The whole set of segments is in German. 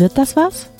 Wird das was?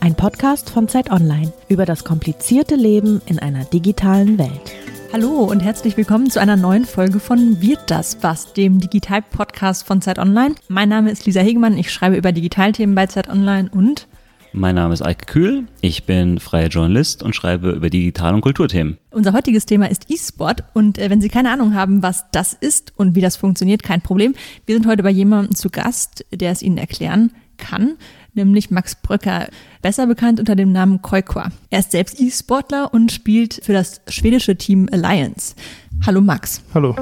Ein Podcast von Zeit Online über das komplizierte Leben in einer digitalen Welt. Hallo und herzlich willkommen zu einer neuen Folge von Wird das was, dem Digital-Podcast von Zeit Online. Mein Name ist Lisa Hegemann, ich schreibe über Digitalthemen bei Zeit Online und mein Name ist Eike Kühl, ich bin freier Journalist und schreibe über Digital- und Kulturthemen. Unser heutiges Thema ist E-Sport und äh, wenn Sie keine Ahnung haben, was das ist und wie das funktioniert, kein Problem. Wir sind heute bei jemandem zu Gast, der es Ihnen erklären kann, nämlich Max Bröcker, besser bekannt unter dem Namen Koikwa. Er ist selbst E-Sportler und spielt für das schwedische Team Alliance. Hallo Max. Hallo.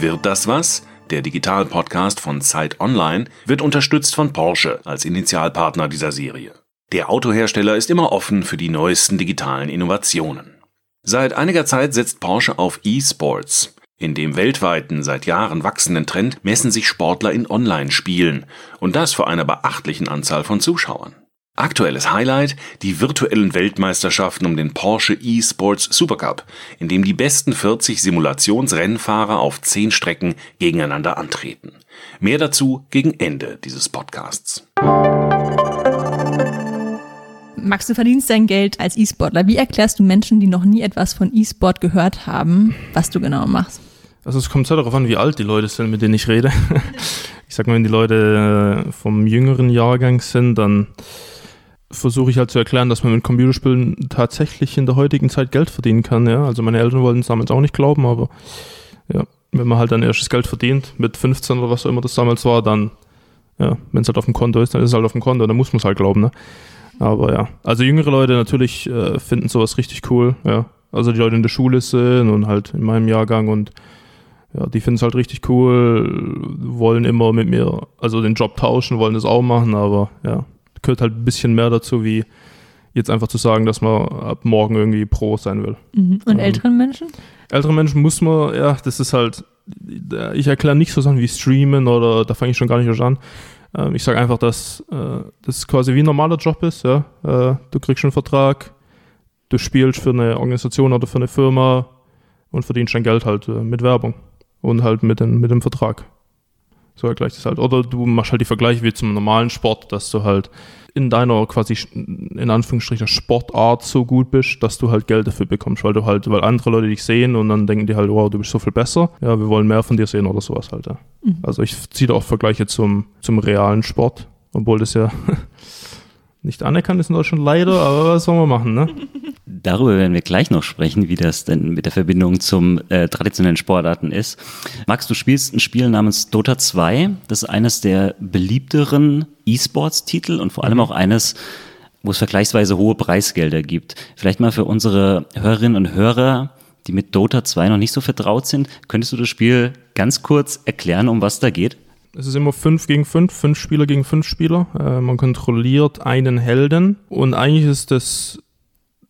Wird das was? Der Digital-Podcast von Zeit Online wird unterstützt von Porsche als Initialpartner dieser Serie. Der Autohersteller ist immer offen für die neuesten digitalen Innovationen. Seit einiger Zeit setzt Porsche auf E-Sports. In dem weltweiten, seit Jahren wachsenden Trend messen sich Sportler in Online-Spielen und das vor einer beachtlichen Anzahl von Zuschauern. Aktuelles Highlight, die virtuellen Weltmeisterschaften um den Porsche eSports Supercup, in dem die besten 40 Simulationsrennfahrer auf 10 Strecken gegeneinander antreten. Mehr dazu gegen Ende dieses Podcasts. Max, du verdienst dein Geld als E-Sportler. Wie erklärst du Menschen, die noch nie etwas von E-Sport gehört haben, was du genau machst? Also es kommt sehr darauf an, wie alt die Leute sind, mit denen ich rede. Ich sag mal, wenn die Leute äh, vom jüngeren Jahrgang sind, dann versuche ich halt zu erklären, dass man mit Computerspielen tatsächlich in der heutigen Zeit Geld verdienen kann. Ja? Also meine Eltern wollten es damals auch nicht glauben, aber ja, wenn man halt dann erstes Geld verdient, mit 15 oder was auch immer das damals war, dann, ja, wenn es halt auf dem Konto ist, dann ist es halt auf dem Konto, dann muss man es halt glauben. Ne? Aber ja, also jüngere Leute natürlich äh, finden sowas richtig cool. Ja? Also die Leute in der Schule sind und halt in meinem Jahrgang und ja, die finden es halt richtig cool, wollen immer mit mir, also den Job tauschen, wollen das auch machen, aber ja, gehört halt ein bisschen mehr dazu, wie jetzt einfach zu sagen, dass man ab morgen irgendwie Pro sein will. Mhm. Und ähm, älteren Menschen? Ältere Menschen muss man, ja, das ist halt, ich erkläre nicht so Sachen wie Streamen oder da fange ich schon gar nicht erst an. Ähm, ich sage einfach, dass äh, das quasi wie ein normaler Job ist. Ja? Äh, du kriegst einen Vertrag, du spielst für eine Organisation oder für eine Firma und verdienst dein Geld halt äh, mit Werbung und halt mit, den, mit dem Vertrag. So ergleicht es halt. Oder du machst halt die Vergleiche wie zum normalen Sport, dass du halt in deiner quasi in Anführungsstrichen Sportart so gut bist, dass du halt Geld dafür bekommst, weil du halt, weil andere Leute dich sehen und dann denken die halt, wow, du bist so viel besser. Ja, wir wollen mehr von dir sehen oder sowas halt. Ja. Mhm. Also ich ziehe da auch Vergleiche zum, zum realen Sport, obwohl das ja nicht anerkannt ist in Deutschland leider, aber was soll man machen, ne? Darüber werden wir gleich noch sprechen, wie das denn mit der Verbindung zum äh, traditionellen Sportarten ist. Max, du spielst ein Spiel namens Dota 2. Das ist eines der beliebteren E-Sports-Titel und vor allem mhm. auch eines, wo es vergleichsweise hohe Preisgelder gibt. Vielleicht mal für unsere Hörerinnen und Hörer, die mit Dota 2 noch nicht so vertraut sind, könntest du das Spiel ganz kurz erklären, um was da geht? Es ist immer 5 gegen 5, 5 Spieler gegen 5 Spieler. Äh, man kontrolliert einen Helden und eigentlich ist das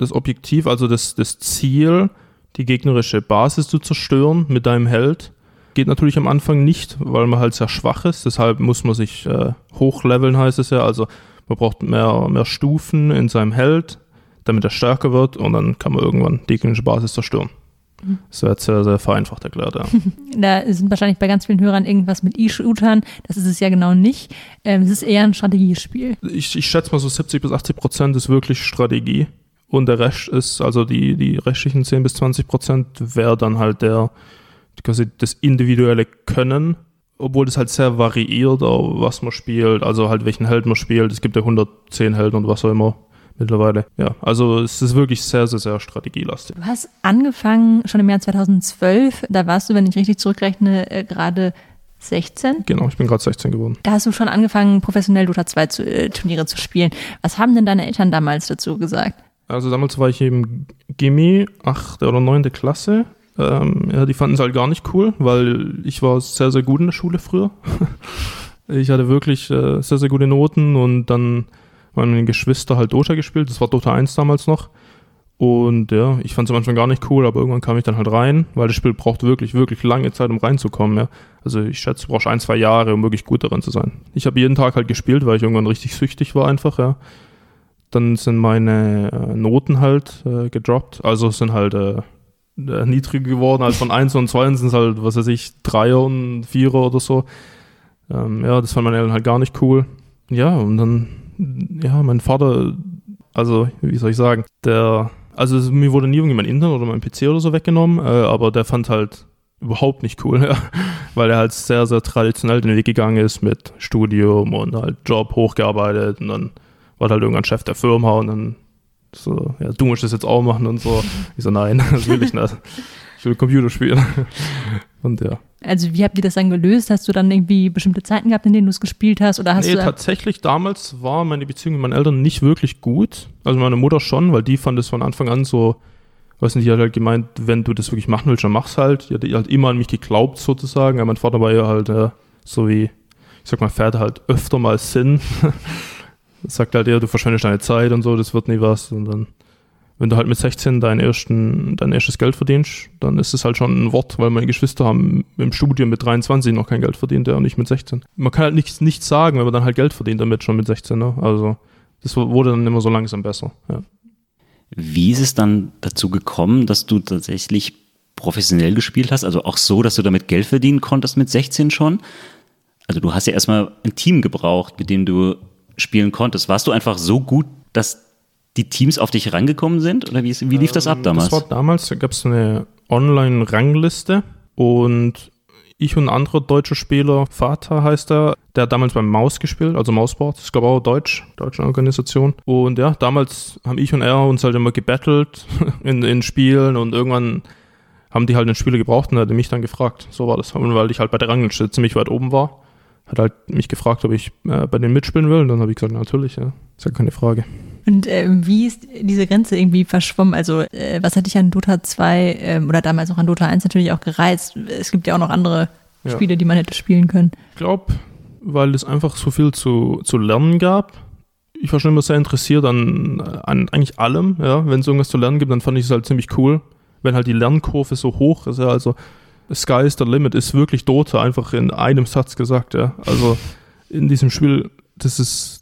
das Objektiv, also das, das Ziel, die gegnerische Basis zu zerstören mit deinem Held. Geht natürlich am Anfang nicht, weil man halt sehr schwach ist. Deshalb muss man sich äh, hochleveln, heißt es ja. Also man braucht mehr, mehr Stufen in seinem Held, damit er stärker wird und dann kann man irgendwann die gegnerische Basis zerstören. Das wird sehr, sehr vereinfacht erklärt, ja. Da sind wahrscheinlich bei ganz vielen Hörern irgendwas mit E-Shootern. Das ist es ja genau nicht. Ähm, es ist eher ein Strategiespiel. Ich, ich schätze mal so 70 bis 80 Prozent ist wirklich Strategie. Und der Rest ist, also die, die restlichen 10 bis 20 Prozent wäre dann halt der, quasi das individuelle Können, obwohl das halt sehr variiert, was man spielt, also halt welchen Held man spielt. Es gibt ja 110 Helden und was auch immer mittlerweile. Ja, also es ist wirklich sehr, sehr, sehr strategielastig. Du hast angefangen schon im Jahr 2012, da warst du, wenn ich richtig zurückrechne, äh, gerade 16? Genau, ich bin gerade 16 geworden. Da hast du schon angefangen, professionell Dota 2 zu, äh, Turniere zu spielen. Was haben denn deine Eltern damals dazu gesagt? Also damals war ich eben Gimmi, 8. oder 9. Klasse. Ähm, ja, die fanden es halt gar nicht cool, weil ich war sehr, sehr gut in der Schule früher. ich hatte wirklich äh, sehr, sehr gute Noten und dann meine Geschwister halt Dota gespielt. Das war Dota 1 damals noch. Und ja, ich fand es am Anfang gar nicht cool, aber irgendwann kam ich dann halt rein, weil das Spiel braucht wirklich, wirklich lange Zeit, um reinzukommen. Ja. Also ich schätze, du brauchst ein, zwei Jahre, um wirklich gut darin zu sein. Ich habe jeden Tag halt gespielt, weil ich irgendwann richtig süchtig war einfach, ja dann sind meine äh, Noten halt äh, gedroppt. Also sind halt äh, äh niedriger geworden. Also von 1 und 2 sind es halt, was weiß ich, 3er und 4er oder so. Ähm, ja, das fanden meine Eltern halt gar nicht cool. ja, und dann, ja, mein Vater, also, wie soll ich sagen, der, also mir wurde nie irgendwie mein Internet oder mein PC oder so weggenommen, äh, aber der fand halt überhaupt nicht cool, ja, weil er halt sehr, sehr traditionell den Weg gegangen ist mit Studium und halt Job hochgearbeitet und dann war halt irgendwann Chef der Firma und dann so, ja, du musst das jetzt auch machen und so. Ich so, nein, das will ich nicht. Ich will Computer spielen. Und ja. Also wie habt ihr das dann gelöst? Hast du dann irgendwie bestimmte Zeiten gehabt, in denen du es gespielt hast? Oder hast nee, du tatsächlich damals war meine Beziehung mit meinen Eltern nicht wirklich gut. Also meine Mutter schon, weil die fand es von Anfang an so, weiß nicht, die hat halt gemeint, wenn du das wirklich machen willst, dann mach's halt. Die hat halt immer an mich geglaubt sozusagen. Ja, mein Vater war ja halt äh, so wie, ich sag mal, fährt halt öfter mal Sinn. sagt halt, ja, du verschwendest deine Zeit und so, das wird nie was. Und dann wenn du halt mit 16 dein, ersten, dein erstes Geld verdienst, dann ist es halt schon ein Wort, weil meine Geschwister haben im Studium mit 23 noch kein Geld verdient, der nicht mit 16. Man kann halt nichts, nichts sagen, wenn man dann halt Geld verdient damit schon mit 16. Ne? Also das wurde dann immer so langsam besser. Ja. Wie ist es dann dazu gekommen, dass du tatsächlich professionell gespielt hast? Also auch so, dass du damit Geld verdienen konntest mit 16 schon? Also du hast ja erstmal ein Team gebraucht, mit dem du spielen konntest. Warst du einfach so gut, dass die Teams auf dich rangekommen sind? Oder wie, wie lief das ab Ähm, damals? Das war damals, da gab es eine Online-Rangliste und ich und ein anderer deutscher Spieler, Vater heißt er, der hat damals beim Maus gespielt, also Mausboard, ich glaube auch Deutsch, deutsche Organisation. Und ja, damals haben ich und er uns halt immer gebettelt in, in Spielen und irgendwann haben die halt einen Spieler gebraucht und hat er mich dann gefragt. So war das. Und weil ich halt bei der Rangliste ziemlich weit oben war, hat halt mich gefragt, ob ich äh, bei denen mitspielen will. Und dann habe ich gesagt, natürlich, ja, ist ja keine Frage. Und äh, wie ist diese Grenze irgendwie verschwommen? Also, äh, was hat dich an Dota 2 ähm, oder damals auch an Dota 1 natürlich auch gereizt? Es gibt ja auch noch andere Ja. Spiele, die man hätte spielen können. Ich glaube, weil es einfach so viel zu, zu lernen gab. Ich war schon immer sehr interessiert an, an eigentlich allem. Ja. Wenn es irgendwas zu lernen gibt, dann fand ich es halt ziemlich cool. Wenn halt die Lernkurve so hoch ist, ja, also Sky is the limit ist wirklich Dota, einfach in einem Satz gesagt, ja. Also in diesem Spiel, das ist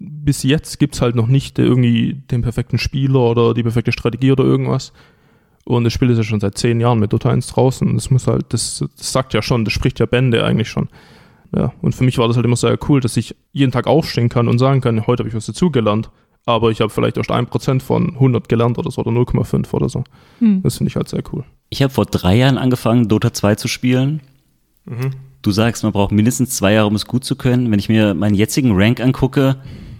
bis jetzt gibt es halt noch nicht irgendwie den perfekten Spieler oder die perfekte Strategie oder irgendwas. Und das Spiel ist ja schon seit zehn Jahren mit Dota 1 draußen. Das muss halt, das, das sagt ja schon, das spricht ja Bände eigentlich schon. Ja, und für mich war das halt immer sehr cool, dass ich jeden Tag aufstehen kann und sagen kann, heute habe ich was dazugelernt. Aber ich habe vielleicht erst 1% von 100 gelernt oder so, oder 0,5 oder so. Hm. Das finde ich halt sehr cool. Ich habe vor drei Jahren angefangen, Dota 2 zu spielen. Du sagst, man braucht mindestens zwei Jahre, um es gut zu können. Wenn ich mir meinen jetzigen Rank angucke,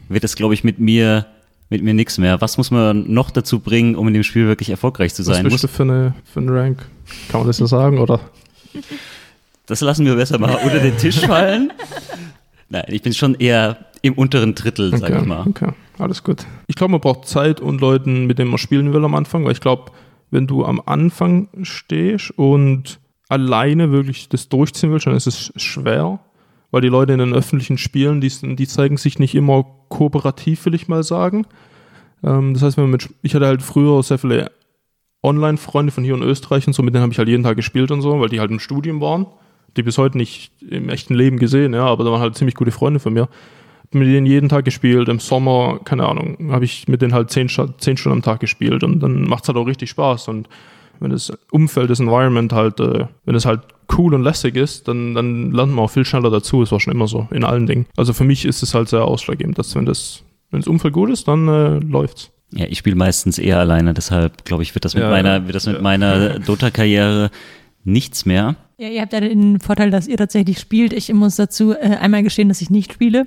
wird es, glaube ich, mit mir mit mir nichts mehr. Was muss man noch dazu bringen, um in dem Spiel wirklich erfolgreich zu Was sein? bist Muss, du für, eine, für einen Rank? Kann man das so sagen, oder? das lassen wir besser mal unter den Tisch fallen. Nein, ich bin schon eher im unteren Drittel, sag ich mal. okay, alles gut. Ich glaube, man braucht Zeit und Leuten, mit denen man spielen will am Anfang, weil ich glaube, wenn du am Anfang stehst und alleine wirklich das durchziehen willst, dann ist es schwer, weil die Leute in den öffentlichen Spielen, die, die zeigen sich nicht immer kooperativ, will ich mal sagen. Ähm, das heißt, wenn man mit, ich hatte halt früher sehr viele Online-Freunde von hier in Österreich und so, mit denen habe ich halt jeden Tag gespielt und so, weil die halt im Studium waren. Die bis heute nicht im echten Leben gesehen, ja, aber da waren halt ziemlich gute Freunde von mir. Mit denen jeden Tag gespielt. Im Sommer, keine Ahnung, habe ich mit denen halt zehn, zehn Stunden am Tag gespielt und dann macht es halt auch richtig Spaß. Und wenn das Umfeld, das Environment halt, äh, wenn es halt cool und lässig ist, dann, dann lernt man auch viel schneller dazu. Es war schon immer so, in allen Dingen. Also für mich ist es halt sehr ausschlaggebend, dass wenn das, wenn das Umfeld gut ist, dann äh, läuft's. Ja, ich spiele meistens eher alleine, deshalb glaube ich, wird das mit Ja, meiner, ja. wird das mit meiner Dota-Karriere nichts mehr. Ja, ihr habt ja den Vorteil, dass ihr tatsächlich spielt. Ich muss dazu äh, einmal gestehen, dass ich nicht spiele.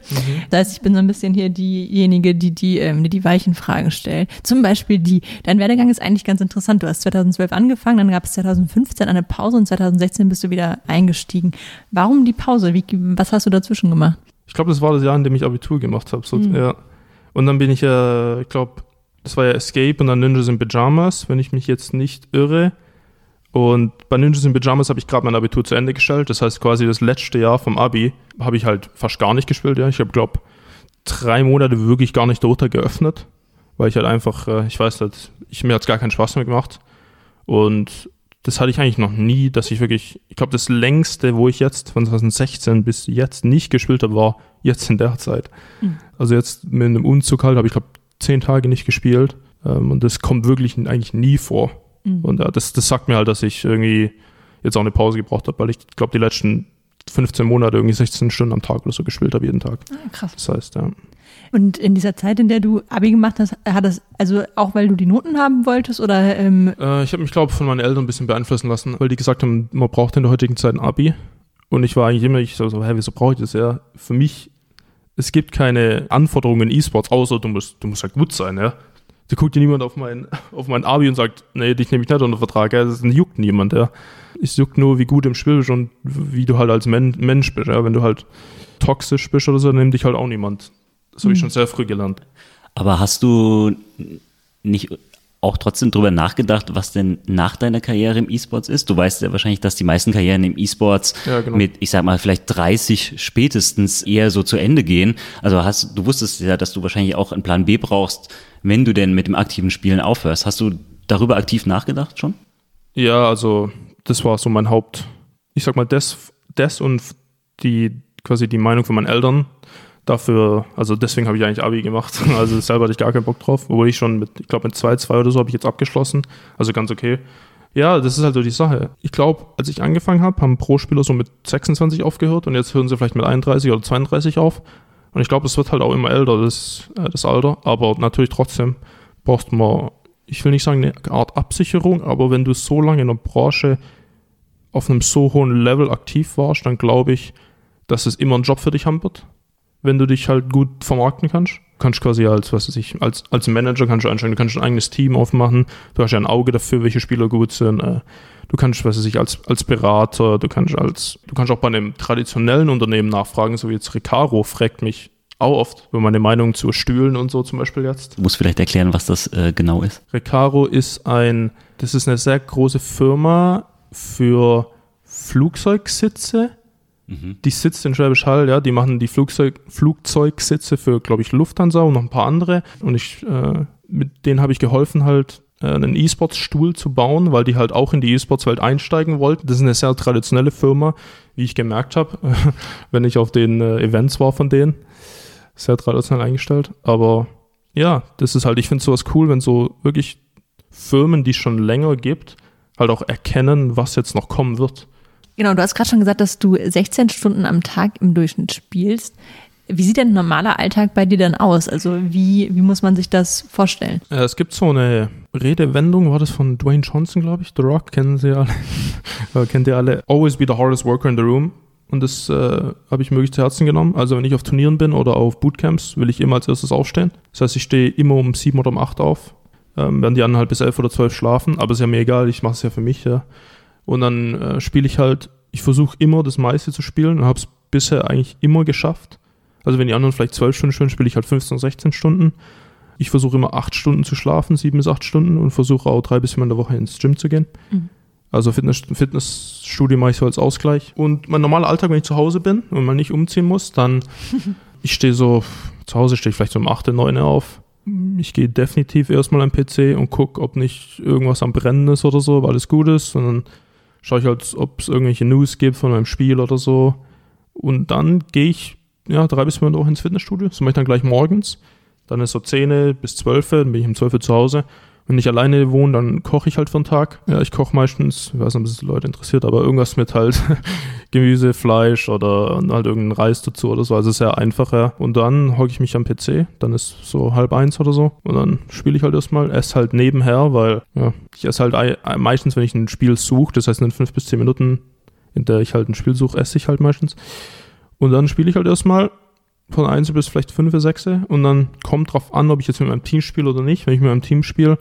Das heißt, ich bin so ein bisschen hier diejenige, die die, ähm, die, die weichen Fragen stellt. Zum Beispiel die, dein Werdegang ist eigentlich ganz interessant. Du hast 2012 angefangen, dann gab es 2015 eine Pause und 2016 bist du wieder eingestiegen. Warum die Pause? Wie, was hast du dazwischen gemacht? Ich glaube, das war das Jahr, in dem ich Abitur gemacht habe. So, Mhm. ja. Und dann bin ich ja, ich glaube, das war ja Escape und dann Ninjas in Pyjamas, wenn ich mich jetzt nicht irre. Und bei Ninjas in Pyjamas habe ich gerade mein Abitur zu Ende gestellt. Das heißt, quasi das letzte Jahr vom Abi habe ich halt fast gar nicht gespielt. Ja. Ich habe, glaube drei Monate wirklich gar nicht Dota geöffnet, weil ich halt einfach, äh, ich weiß nicht, ich, mir hat es gar keinen Spaß mehr gemacht. Und das hatte ich eigentlich noch nie, dass ich wirklich, ich glaube, das längste, wo ich jetzt von 2016 bis jetzt nicht gespielt habe, war jetzt in der Zeit. Mhm. Also jetzt mit einem Umzug halt habe ich, glaube zehn Tage nicht gespielt. Ähm, und das kommt wirklich eigentlich nie vor. Mhm. Und äh, das, das sagt mir halt, dass ich irgendwie jetzt auch eine Pause gebraucht habe, weil ich glaube, die letzten 15 Monate irgendwie 16 Stunden am Tag oder so gespielt habe, jeden Tag. Ah, krass. Das heißt, ja. Und in dieser Zeit, in der du Abi gemacht hast, hat das, also auch weil du die Noten haben wolltest oder ähm, Äh, ich habe mich, glaube ich, von meinen Eltern ein bisschen beeinflussen lassen, weil die gesagt haben, man braucht in der heutigen Zeit ein Abi. Und ich war eigentlich immer, ich so, so hä, wieso brauche ich das? Ja, für mich, es gibt keine Anforderungen in E-Sports, außer du musst, du musst halt gut sein, ja. Da guckt dir niemand auf mein, auf mein Abi und sagt, nee, dich nehme ich nicht unter Vertrag, ja. Das juckt niemand, ja. Es juckt nur, wie gut im Spiel bist und wie du halt als Men Mensch bist, ja. Wenn du halt toxisch bist oder so, dann nimmt dich halt auch niemand. Das habe ich schon sehr früh gelernt. Aber hast du nicht auch trotzdem drüber nachgedacht, was denn nach deiner Karriere im E-Sports ist? Du weißt ja wahrscheinlich, dass die meisten Karrieren im E-Sports Ja, genau. mit, ich sag mal, vielleicht 30 spätestens eher so zu Ende gehen. Also hast, du wusstest ja, dass du wahrscheinlich auch einen Plan B brauchst, wenn du denn mit dem aktiven Spielen aufhörst. Hast du darüber aktiv nachgedacht schon? Ja, also das war so mein Haupt, ich sag mal, das, das und die quasi die Meinung von meinen Eltern dafür, also deswegen habe ich eigentlich Abi gemacht. Also selber hatte ich gar keinen Bock drauf, obwohl ich schon mit, ich glaube mit 2, 2 oder so habe ich jetzt abgeschlossen. Also ganz okay. Ja, das ist halt so die Sache. Ich glaube, als ich angefangen habe, haben Pro-Spieler so mit 26 aufgehört und jetzt hören sie vielleicht mit 31 oder 32 auf. Und ich glaube, es wird halt auch immer älter, das, äh, das Alter. Aber natürlich trotzdem brauchst man, ich will nicht sagen eine Art Absicherung, aber wenn du so lange in der Branche auf einem so hohen Level aktiv warst, dann glaube ich, dass es immer einen Job für dich haben wird, wenn du dich halt gut vermarkten kannst. Du kannst quasi als, was weiß ich, als, als Manager kannst du einsteigen, du kannst ein eigenes Team aufmachen, du hast ja ein Auge dafür, welche Spieler gut sind. äh, Du kannst, was weiß ich, als, als Berater, du kannst als, du kannst auch bei einem traditionellen Unternehmen nachfragen, so wie jetzt Recaro fragt mich auch oft über meine Meinung zu Stühlen und so zum Beispiel jetzt. Du musst vielleicht erklären, was das äh, genau ist. Recaro ist ein, das ist eine sehr große Firma für Flugzeugsitze. Die sitzt in Schwäbisch Hall, ja, die machen die Flugzeug, Flugzeugsitze für, glaube ich, Lufthansa und noch ein paar andere. Und ich, äh, mit denen habe ich geholfen, halt äh, einen E-Sports-Stuhl zu bauen, weil die halt auch in die E-Sports-Welt einsteigen wollten. Das ist eine sehr traditionelle Firma, wie ich gemerkt habe, wenn ich auf den äh, Events war von denen. Sehr traditionell eingestellt. Aber ja, das ist halt, ich finde sowas cool, wenn so wirklich Firmen, die es schon länger gibt, halt auch erkennen, was jetzt noch kommen wird. Genau, du hast gerade schon gesagt, dass du 16 Stunden am Tag im Durchschnitt spielst. Wie sieht denn ein normaler Alltag bei dir dann aus? Also wie, wie muss man sich das vorstellen? Äh, es gibt so eine Redewendung, war das von Dwayne Johnson, glaube ich. The Rock, kennen Sie alle. Äh, Kennt ihr alle. Always be the hardest worker in the room. Und das äh, habe ich möglich zu Herzen genommen. Also wenn ich auf Turnieren bin oder auf Bootcamps, will ich immer als erstes aufstehen. Das heißt, ich stehe immer um sieben oder um acht auf. Ähm, werden die anderen halt bis elf oder zwölf schlafen. Aber ist ja mir egal, ich mache es ja für mich, ja. Und dann äh, spiele ich halt, ich versuche immer das meiste zu spielen und habe es bisher eigentlich immer geschafft. Also wenn die anderen vielleicht zwölf Stunden spielen, spiele ich halt 15, 16 Stunden. Ich versuche immer acht Stunden zu schlafen, sieben bis acht Stunden und versuche auch drei bis viermal in der Woche ins Gym zu gehen. Mhm. Also Fitness, Fitnessstudio mache ich so als Ausgleich. Und mein normaler Alltag, wenn ich zu Hause bin und mal nicht umziehen muss, dann ich stehe so, zu Hause stehe ich vielleicht so um 8, 9 auf. Ich gehe definitiv erstmal am PC und gucke, ob nicht irgendwas am Brennen ist oder so, ob alles gut ist. Und dann schaue ich halt, ob es irgendwelche News gibt von meinem Spiel oder so. Und dann gehe ich ja, drei bis fünf Uhr ins Fitnessstudio. Das mache ich dann gleich morgens. Dann ist so 10 bis 12, dann bin ich um 12 Uhr zu Hause. Wenn ich alleine wohne, dann koche ich halt für den Tag. Ja, ich koche meistens, ich weiß nicht, ob es Leute interessiert, aber irgendwas mit halt Gemüse, Fleisch oder halt irgendeinen Reis dazu oder so. Also sehr einfacher. Und dann hocke ich mich am PC. Dann ist so halb eins oder so. Und dann spiele ich halt erstmal, esse halt nebenher, weil ja, ich esse halt ei- meistens, wenn ich ein Spiel suche, das heißt in fünf bis zehn Minuten, in der ich halt ein Spiel suche, esse ich halt meistens. Und dann spiele ich halt erstmal von 1 bis vielleicht 5, 6 und dann kommt drauf an, ob ich jetzt mit meinem Team spiele oder nicht. Wenn ich mit meinem Team spiele,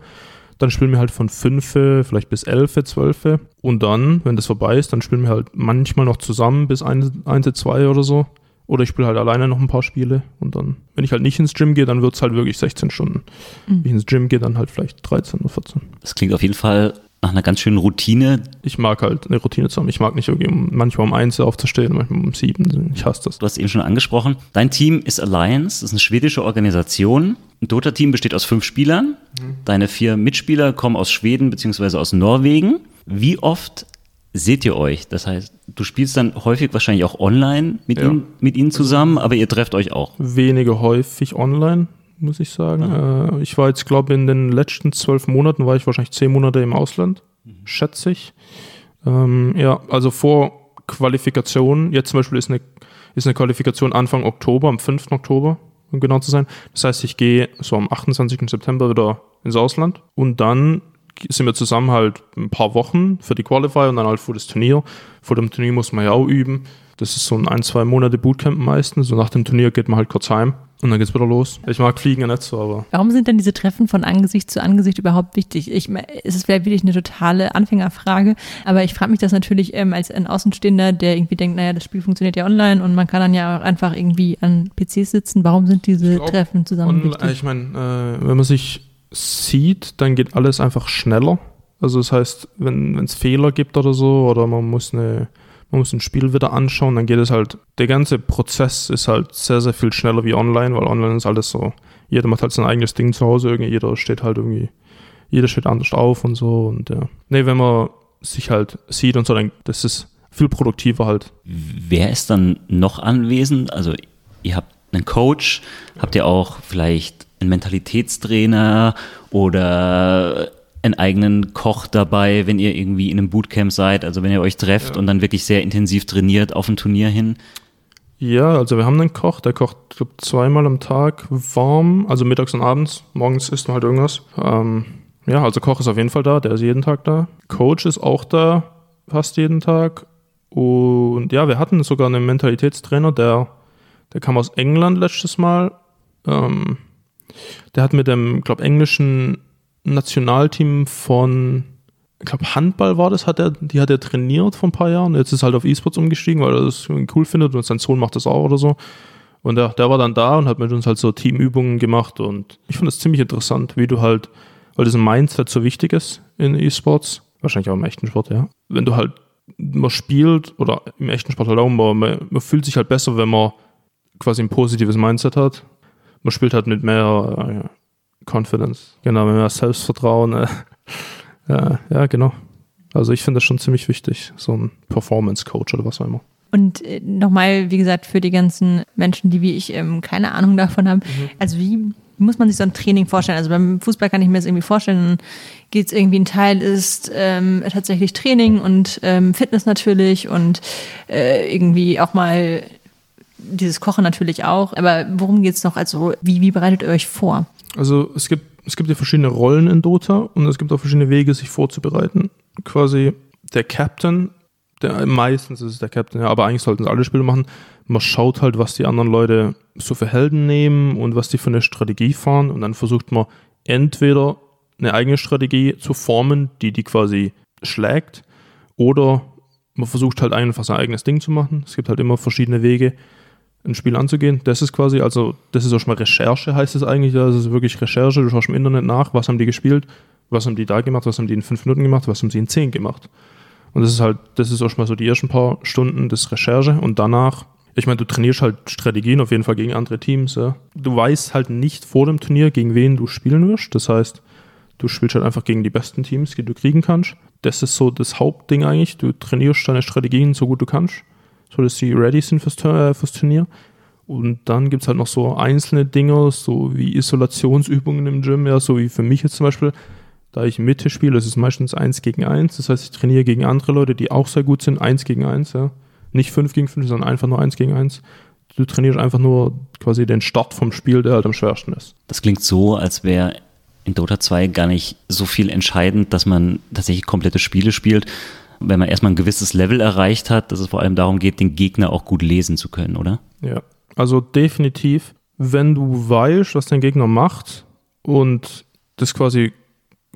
dann spielen wir halt von 5, vielleicht bis 11, 12 und dann, wenn das vorbei ist, dann spielen wir halt manchmal noch zusammen bis 1, 2 oder so. Oder ich spiele halt alleine noch ein paar Spiele und dann, wenn ich halt nicht ins Gym gehe, dann wird es halt wirklich 16 Stunden. Wenn ich ins Gym gehe, dann halt vielleicht 13 oder 14. Das klingt auf jeden Fall nach einer ganz schönen Routine. Ich mag halt eine Routine zu haben. Ich mag nicht irgendwie um, manchmal um 1 aufzustehen, manchmal um 7. Ich hasse das. Du hast eben schon angesprochen. Dein Team ist Alliance, das ist eine schwedische Organisation. Ein Dota-Team besteht aus fünf Spielern. Deine vier Mitspieler kommen aus Schweden bzw. aus Norwegen. Wie oft seht ihr euch? Das heißt, du spielst dann häufig wahrscheinlich auch online mit, Ja. ihnen, mit ihnen zusammen, aber ihr trefft euch auch. weniger häufig online, muss ich sagen. Äh, ich war jetzt, glaube in den letzten zwölf Monaten war ich wahrscheinlich zehn Monate im Ausland, schätze ich. Ähm, ja, also vor Qualifikation, jetzt zum Beispiel ist eine, ist eine Qualifikation Anfang Oktober, am 5. Oktober, um genau zu sein. Das heißt, ich gehe so am 28. September wieder ins Ausland und dann sind wir zusammen halt ein paar Wochen für die Qualifier und dann halt vor das Turnier. Vor dem Turnier muss man ja auch üben. Das ist so ein ein, zwei Monate Bootcamp meistens. So nach dem Turnier geht man halt kurz heim und dann geht's wieder los. Ich mag Fliegen ja nicht so, aber. Warum sind denn diese Treffen von Angesicht zu Angesicht überhaupt wichtig? Ich, es ist vielleicht wirklich eine totale Anfängerfrage, aber ich frage mich das natürlich ähm, als ein Außenstehender, der irgendwie denkt, naja, das Spiel funktioniert ja online und man kann dann ja auch einfach irgendwie an PCs sitzen. Warum sind diese glaub, Treffen zusammen wichtig? Ich meine, äh, wenn man sich sieht, dann geht alles einfach schneller. Also das heißt, wenn es Fehler gibt oder so, oder man muss eine man muss ein Spiel wieder anschauen, dann geht es halt, der ganze Prozess ist halt sehr, sehr viel schneller wie online, weil online ist alles so, jeder macht halt sein eigenes Ding zu Hause, irgendwie jeder steht halt irgendwie, jeder steht anders auf und so und ja. Nee, wenn man sich halt sieht und so, dann das ist viel produktiver halt. Wer ist dann noch anwesend? Also ihr habt einen Coach, habt ihr auch vielleicht einen Mentalitätstrainer oder einen eigenen Koch dabei, wenn ihr irgendwie in einem Bootcamp seid, also wenn ihr euch trefft ja. und dann wirklich sehr intensiv trainiert auf ein Turnier hin? Ja, also wir haben einen Koch, der kocht glaub, zweimal am Tag warm, also mittags und abends. Morgens isst man halt irgendwas. Ähm, ja, also Koch ist auf jeden Fall da, der ist jeden Tag da. Coach ist auch da, fast jeden Tag. Und ja, wir hatten sogar einen Mentalitätstrainer, der, der kam aus England letztes Mal. Ähm, der hat mit dem, glaube englischen Nationalteam von, ich glaube, Handball war das, hat er, die hat er trainiert vor ein paar Jahren. Jetzt ist halt auf E-Sports umgestiegen, weil er das cool findet und sein Sohn macht das auch oder so. Und der, der war dann da und hat mit uns halt so Teamübungen gemacht und ich fand das ziemlich interessant, wie du halt, weil das Mindset so wichtig ist in E-Sports, wahrscheinlich auch im echten Sport, ja. Wenn du halt, man spielt oder im echten Sport halt auch, man, man fühlt sich halt besser, wenn man quasi ein positives Mindset hat. Man spielt halt mit mehr Confidence. Genau, mehr Selbstvertrauen. Äh, ja, ja, genau. Also ich finde das schon ziemlich wichtig, so ein Performance-Coach oder was auch immer. Und äh, nochmal, wie gesagt, für die ganzen Menschen, die wie ich ähm, keine Ahnung davon haben, mhm. also wie muss man sich so ein Training vorstellen? Also beim Fußball kann ich mir das irgendwie vorstellen, geht es irgendwie ein Teil ist ähm, tatsächlich Training und ähm, Fitness natürlich und äh, irgendwie auch mal dieses Kochen natürlich auch. Aber worum geht es noch? Also wie, wie bereitet ihr euch vor? Also es gibt, es gibt ja verschiedene Rollen in Dota und es gibt auch verschiedene Wege, sich vorzubereiten. Quasi der Captain, der meistens ist es der Captain, ja, aber eigentlich sollten es alle Spieler machen. Man schaut halt, was die anderen Leute so für Helden nehmen und was die für eine Strategie fahren und dann versucht man entweder eine eigene Strategie zu formen, die die quasi schlägt, oder man versucht halt einfach sein eigenes Ding zu machen. Es gibt halt immer verschiedene Wege ein Spiel anzugehen. Das ist quasi, also das ist auch schon mal Recherche, heißt es eigentlich. Das ist wirklich Recherche. Du schaust im Internet nach, was haben die gespielt, was haben die da gemacht, was haben die in fünf Minuten gemacht, was haben sie in zehn gemacht. Und das ist halt, das ist auch schon mal so die ersten paar Stunden des Recherche und danach, ich meine, du trainierst halt Strategien auf jeden Fall gegen andere Teams. Ja. Du weißt halt nicht vor dem Turnier, gegen wen du spielen wirst. Das heißt, du spielst halt einfach gegen die besten Teams, die du kriegen kannst. Das ist so das Hauptding eigentlich. Du trainierst deine Strategien so gut du kannst so dass sie ready sind fürs, äh, fürs Turnier. Und dann gibt es halt noch so einzelne Dinge, so wie Isolationsübungen im Gym, ja, so wie für mich jetzt zum Beispiel, da ich Mitte spiele, das ist meistens 1 gegen 1, das heißt, ich trainiere gegen andere Leute, die auch sehr gut sind, 1 gegen 1, ja. Nicht 5 gegen 5, sondern einfach nur 1 gegen 1. Du trainierst einfach nur quasi den Start vom Spiel, der halt am schwersten ist. Das klingt so, als wäre in Dota 2 gar nicht so viel entscheidend, dass man tatsächlich komplette Spiele spielt, wenn man erstmal ein gewisses Level erreicht hat, dass es vor allem darum geht, den Gegner auch gut lesen zu können, oder? Ja, also definitiv, wenn du weißt, was dein Gegner macht und das quasi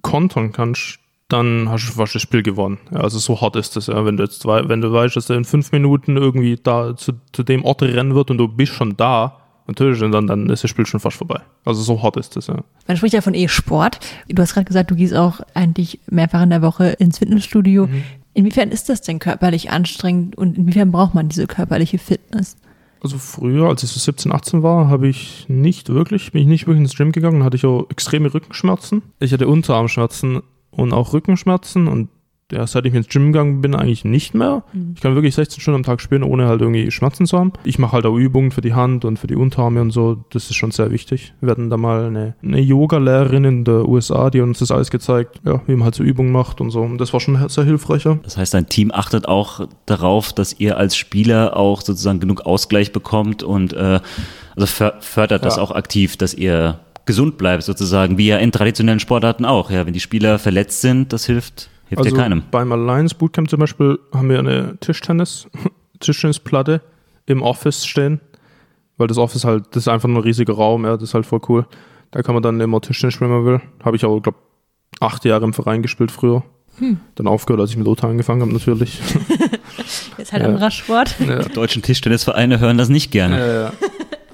kontern kannst, dann hast du fast das Spiel gewonnen. Ja, also so hart ist das, ja. Wenn du jetzt wenn du weißt, dass er in fünf Minuten irgendwie da zu, zu dem Ort rennen wird und du bist schon da, natürlich, und dann, dann ist das Spiel schon fast vorbei. Also so hart ist das, ja. Man spricht ja von E-Sport. Du hast gerade gesagt, du gehst auch eigentlich mehrfach in der Woche ins Fitnessstudio. Mhm. Inwiefern ist das denn körperlich anstrengend und inwiefern braucht man diese körperliche Fitness? Also früher, als ich so 17, 18 war, habe ich nicht wirklich, bin ich nicht wirklich ins Gym gegangen, hatte ich auch extreme Rückenschmerzen. Ich hatte Unterarmschmerzen und auch Rückenschmerzen und ja, seit ich ins Gym gegangen bin, eigentlich nicht mehr. Mhm. Ich kann wirklich 16 Stunden am Tag spielen, ohne halt irgendwie Schmerzen zu haben. Ich mache halt auch Übungen für die Hand und für die Unterarme und so. Das ist schon sehr wichtig. Wir hatten da mal eine, eine Yoga-Lehrerin in der USA, die uns das alles gezeigt, ja, wie man halt so Übungen macht und so. Und das war schon sehr hilfreicher. Das heißt, dein Team achtet auch darauf, dass ihr als Spieler auch sozusagen genug Ausgleich bekommt und äh, also fördert das Ja. auch aktiv, dass ihr gesund bleibt sozusagen, wie ja in traditionellen Sportarten auch. Ja, wenn die Spieler verletzt sind, das hilft, hilft also ja keinem. beim Alliance Bootcamp zum Beispiel haben wir eine Tischtennis, Tischtennisplatte im Office stehen, weil das Office halt, das ist einfach nur ein riesiger Raum, ja, das ist halt voll cool. Da kann man dann immer Tischtennis spielen, wenn man will. Habe ich auch, glaube acht Jahre im Verein gespielt früher. Hm. Dann aufgehört, als ich mit Lothar angefangen habe, natürlich. Ist halt Ja. anderer Sport. ja, Die deutschen Tischtennisvereine hören das nicht gerne. ja, ja.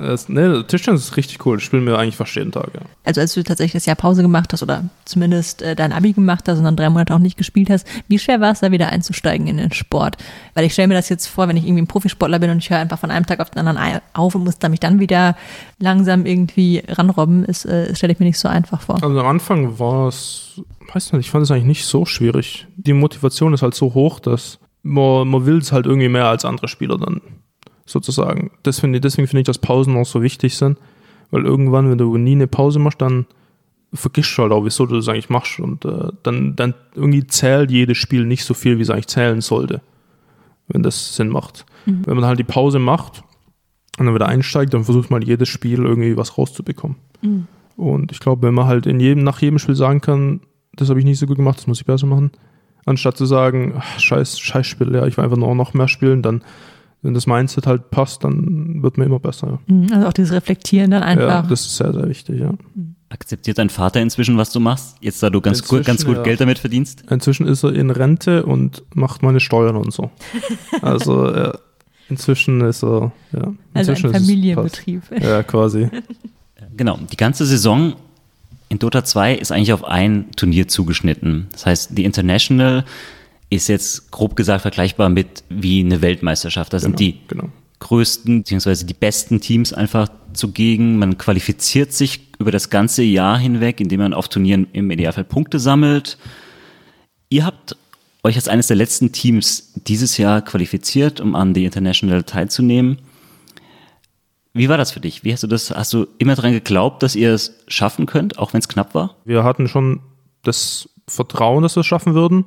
Das, nee, Tischtennis ist richtig cool. Das spielen wir eigentlich fast jeden Tag, ja. Also als du tatsächlich das Jahr Pause gemacht hast oder zumindest äh, dein Abi gemacht hast und dann drei Monate auch nicht gespielt hast, wie schwer war es da wieder einzusteigen in den Sport? Weil ich stelle mir das jetzt vor, wenn ich irgendwie ein Profisportler bin und ich höre einfach von einem Tag auf den anderen auf und muss da mich dann wieder langsam irgendwie ranrobben, ist, äh, stelle ich mir nicht so einfach vor. Also am Anfang war es, weiß nicht, ich fand es eigentlich nicht so schwierig. Die Motivation ist halt so hoch, dass man, man will es halt irgendwie mehr als andere Spieler dann sozusagen. Das finde ich, deswegen finde ich, dass Pausen auch so wichtig sind, weil irgendwann, wenn du nie eine Pause machst, dann vergisst du halt auch, wieso du das eigentlich machst und äh, dann, dann irgendwie zählt jedes Spiel nicht so viel, wie es eigentlich zählen sollte, wenn das Sinn macht. Wenn man halt die Pause macht und dann wieder einsteigt, dann versucht man jedes Spiel irgendwie was rauszubekommen. Und ich glaube, wenn man halt in jedem, nach jedem Spiel sagen kann, das habe ich nicht so gut gemacht, das muss ich besser machen, anstatt zu sagen, ach, scheiß, scheiß Spiel, ja, ich will einfach nur noch mehr spielen, dann, wenn das Mindset halt passt, dann wird man immer besser. Ja, Mhm, Also auch dieses Reflektieren dann ja einfach. das ist sehr, sehr wichtig, ja. Akzeptiert dein Vater inzwischen, was du machst? Jetzt, da du ganz gut, ganz gut ja. Geld damit verdienst? Inzwischen ist er in Rente und macht meine Steuern und so. Also, äh, inzwischen ist er, ja. also ein inzwischen ist es Familienbetrieb. Ja, quasi. Genau, die ganze Saison in Dota 2 ist eigentlich auf ein Turnier zugeschnitten. Das heißt, die International ist jetzt grob gesagt vergleichbar mit wie eine Weltmeisterschaft. Da sind die genau. größten bzw. die besten Teams einfach zugegen. Man qualifiziert sich über das ganze Jahr hinweg, indem man auf Turnieren im Idealfall Punkte sammelt. Ihr habt euch als eines der letzten Teams dieses Jahr qualifiziert, um an die International teilzunehmen. Wie war das für dich? Wie hast du das? Hast du immer dran geglaubt, dass ihr es schaffen könnt, auch wenn es knapp war? Wir hatten schon das Vertrauen, dass wir es schaffen würden.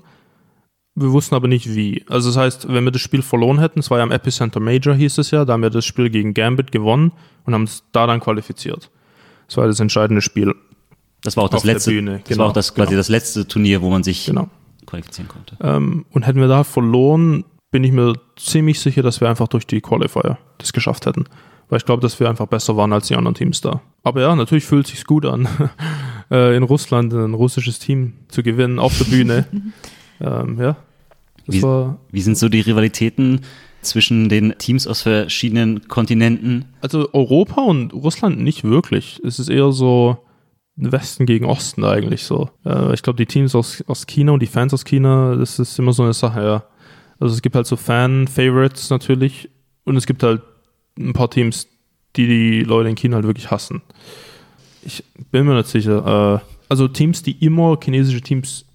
Wir wussten aber nicht wie. Also das heißt, wenn wir das Spiel verloren hätten, es war ja am Epicenter Major, hieß es ja, da haben wir das Spiel gegen Gambit gewonnen und haben es da dann qualifiziert. Das war das entscheidende Spiel. Das war auch das Auf der letzte. Bühne, das genau, war auch das quasi genau. das letzte Turnier, wo man sich Genau. qualifizieren konnte. Ähm, und hätten wir da verloren, bin ich mir ziemlich sicher, dass wir einfach durch die Qualifier das geschafft hätten. Weil ich glaube, dass wir einfach besser waren als die anderen Teams da. Aber ja, natürlich fühlt es sich gut an, äh, in Russland ein russisches Team zu gewinnen auf der Bühne. ähm, ja, Wie- Wie sind so die Rivalitäten zwischen den Teams aus verschiedenen Kontinenten? Also Europa und Russland nicht wirklich. Es ist eher so Westen gegen Osten eigentlich so. Äh, ich glaube, die Teams aus, aus China und die Fans aus China, das ist immer so eine Sache, ja. Also es gibt halt so Fan-Favorites natürlich und es gibt halt ein paar Teams, die die Leute in China halt wirklich hassen. Ich bin mir nicht sicher. Äh, also Teams, die immer chinesische Teams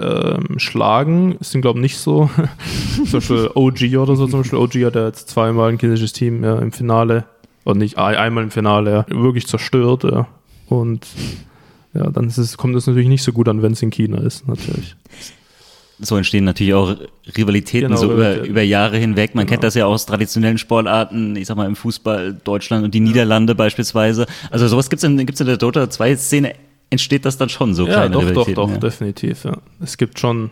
ähm, schlagen, sind glaube ich nicht so. zum Beispiel OG oder so. Zum Beispiel OG hat ja jetzt zweimal ein chinesisches Team ja, im Finale, oder nicht ein- einmal im Finale, ja, wirklich zerstört. Ja. Und ja, dann ist es, kommt es natürlich nicht so gut an, wenn es in China ist, natürlich. So entstehen natürlich auch Rivalitäten Genau, so über, Rivalitäten. über Jahre hinweg. Man Genau. kennt das ja aus traditionellen Sportarten, ich sag mal im Fußball, Deutschland und die Niederlande beispielsweise. Also sowas gibt's in, gibt's in der Dota 2 Szene, entsteht das dann schon so Ja, kleine doch, doch, Rivalitäten. doch, ja. definitiv. Ja. Es gibt schon,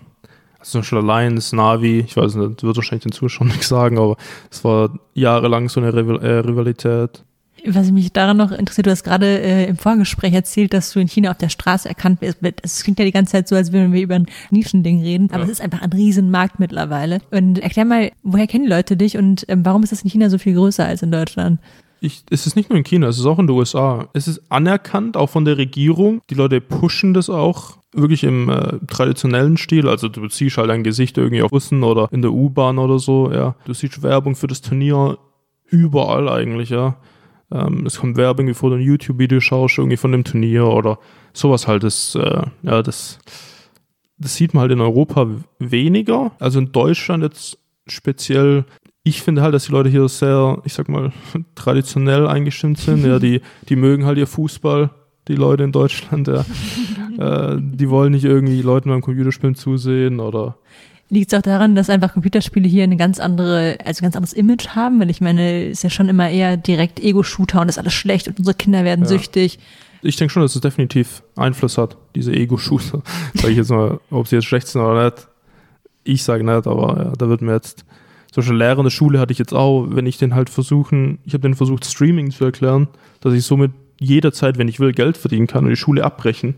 also zum Beispiel Alliance, Navi, ich weiß nicht, wird wahrscheinlich den Zuschauern nichts sagen, aber es war jahrelang so eine Rival äh, Rivalität. Was mich daran noch interessiert, du hast gerade äh, im Vorgespräch erzählt, dass du in China auf der Straße erkannt wirst. Es klingt ja die ganze Zeit so, als würden wir über ein Nischending reden, aber Ja. es ist einfach ein Riesenmarkt mittlerweile. Und erklär mal, woher kennen die Leute dich und ähm, warum ist das in China so viel größer als in Deutschland? Ich, es ist nicht nur in China, es ist auch in den USA. Es ist anerkannt, auch von der Regierung. Die Leute pushen das auch wirklich im äh, traditionellen Stil. Also du siehst halt ein Gesicht irgendwie auf Bussen oder in der U-Bahn oder so, ja. Du siehst Werbung für das Turnier überall eigentlich, ja. Ähm, es kommt Werbung, bevor du ein YouTube-Video schaust, irgendwie von dem Turnier oder sowas halt. Das, äh, ja, das, das sieht man halt in Europa weniger. Also in Deutschland jetzt speziell. Ich finde halt, dass die Leute hier sehr, ich sag mal, traditionell eingestimmt sind. Ja, die, die mögen halt ihr Fußball, die Leute in Deutschland. Ja. äh, die wollen nicht irgendwie Leuten beim Computerspielen zusehen oder Liegt es auch daran, dass einfach Computerspiele hier eine ganz andere, also ein ganz anderes Image haben? Weil ich meine, ist ja schon immer eher direkt Ego-Shooter und ist alles schlecht und unsere Kinder werden Ja. süchtig. ich denke schon, dass es definitiv Einfluss hat, diese Ego-Shooter. Sag ich jetzt mal, ob sie jetzt schlecht sind oder nicht. Ich sage nicht, aber ja, da wird mir jetzt, so schon Lehrer in der Schule hatte ich jetzt auch, wenn ich den halt versuchen, ich habe den versucht, Streaming zu erklären, dass ich somit jederzeit, wenn ich will, Geld verdienen kann und die Schule abbrechen.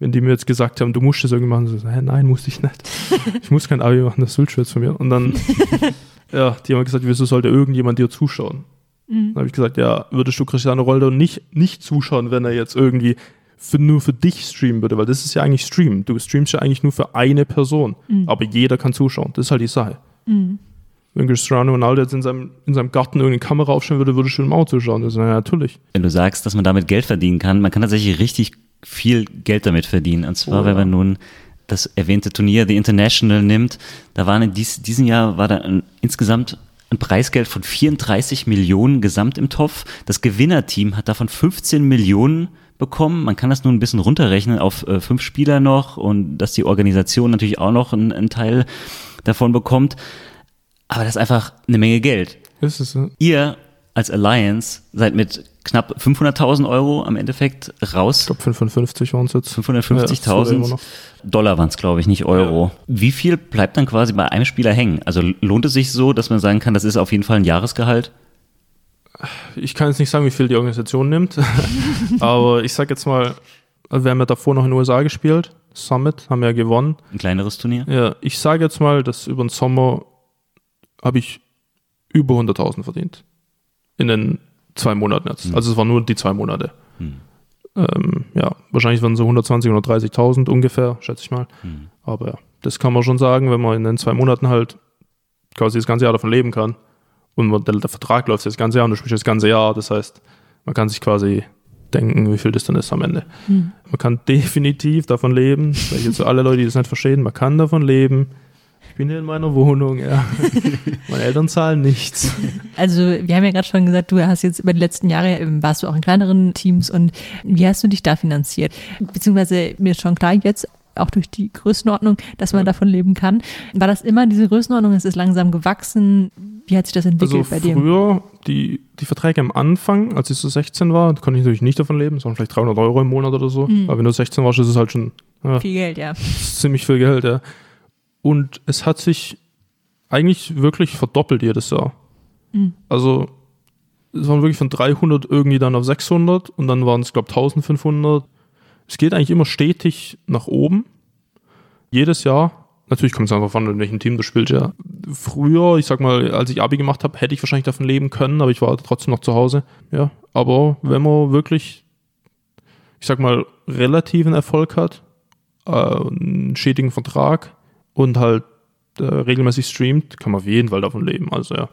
Wenn die mir jetzt gesagt haben, du musst das irgendwie machen, so, hä, nein, musste ich nicht. Ich muss kein Abi machen, das willst du jetzt von mir. Und dann, ja, die haben gesagt, wieso sollte irgendjemand dir zuschauen? Dann habe ich gesagt, ja, würdest du Cristiano Ronaldo nicht, nicht zuschauen, wenn er jetzt irgendwie für, nur für dich streamen würde, weil das ist ja eigentlich Stream. Du streamst ja eigentlich nur für eine Person, aber jeder kann zuschauen. Das ist halt die Sache. Wenn Cristiano Ronaldo jetzt in seinem, in seinem Garten irgendeine Kamera aufstellen würde, würdest du ihm auch zuschauen. Das ist ja natürlich. Wenn du sagst, dass man damit Geld verdienen kann, man kann tatsächlich richtig viel Geld damit verdienen. Und zwar, Oh, wenn ja. man nun das erwähnte Turnier The International nimmt, da waren in dies, diesem Jahr war da ein, insgesamt ein Preisgeld von 34 Millionen gesamt im Topf. Das Gewinnerteam hat davon 15 Millionen bekommen. Man kann das nur ein bisschen runterrechnen auf äh, fünf Spieler noch und dass die Organisation natürlich auch noch einen, einen Teil davon bekommt. Aber das ist einfach eine Menge Geld. Ist, äh, Ihr als Alliance seid mit knapp 500.000 Euro am Endeffekt raus. ich glaube, 55 waren es jetzt. Ja, das wurde immer 550.000 noch. Dollar waren es, glaube ich, nicht Euro. Wie viel bleibt dann quasi bei einem Spieler hängen? Also lohnt es sich so, dass man sagen kann, das ist auf jeden Fall ein Jahresgehalt? Ich kann jetzt nicht sagen, wie viel die Organisation nimmt, aber ich sag jetzt mal, also wir haben ja davor noch in den USA gespielt. Summit haben wir ja gewonnen. Ein kleineres Turnier? Ja, ich sage jetzt mal, dass über den Sommer habe ich über 100.000 verdient. In den zwei Monaten jetzt. Also es waren nur die zwei Monate. Hm. Ähm, ja, wahrscheinlich waren so 120.000 oder 30.000 ungefähr, schätze ich mal. Hm. Aber ja, das kann man schon sagen, wenn man in den zwei Monaten halt quasi das ganze Jahr davon leben kann. Und man, der, der Vertrag läuft das ganze Jahr und du spielst das ganze Jahr. Das heißt, man kann sich quasi denken, wie viel das dann ist am Ende. Man kann definitiv davon leben, ich jetzt zu alle Leute, die das nicht verstehen, man kann davon leben. Ich bin hier in meiner Wohnung, ja. Meine Eltern zahlen nichts. Also wir haben ja gerade schon gesagt, du hast jetzt über die letzten Jahre, ähm, warst du auch in kleineren Teams und wie hast du dich da finanziert? Beziehungsweise mir ist schon klar jetzt, auch durch die Größenordnung, dass man davon leben kann. War das immer diese Größenordnung? Ist es langsam gewachsen? Wie hat sich das entwickelt Also bei dir? früher, die, die Verträge am Anfang, als ich so 16 war, konnte ich natürlich nicht davon leben, sondern vielleicht 300 Euro im Monat oder so. Aber wenn du 16 warst, ist es halt schon ja, Viel Geld, ja. ziemlich viel Geld, ja. Und es hat sich eigentlich wirklich verdoppelt jedes Jahr. Also es waren wirklich von 300 irgendwie dann auf 600 und dann waren es, glaube ich, 1500. Es geht eigentlich immer stetig nach oben. Jedes Jahr. Natürlich kommt es einfach an, in welchem Team du spielst, ja. Früher, ich sag mal, als ich Abi gemacht habe, hätte ich wahrscheinlich davon leben können, aber ich war trotzdem noch zu Hause. Ja. Aber wenn man wirklich, ich sag mal, relativen Erfolg hat, äh, einen schädigen Vertrag und halt äh, regelmäßig streamt, kann man auf jeden Fall davon leben. Also ja.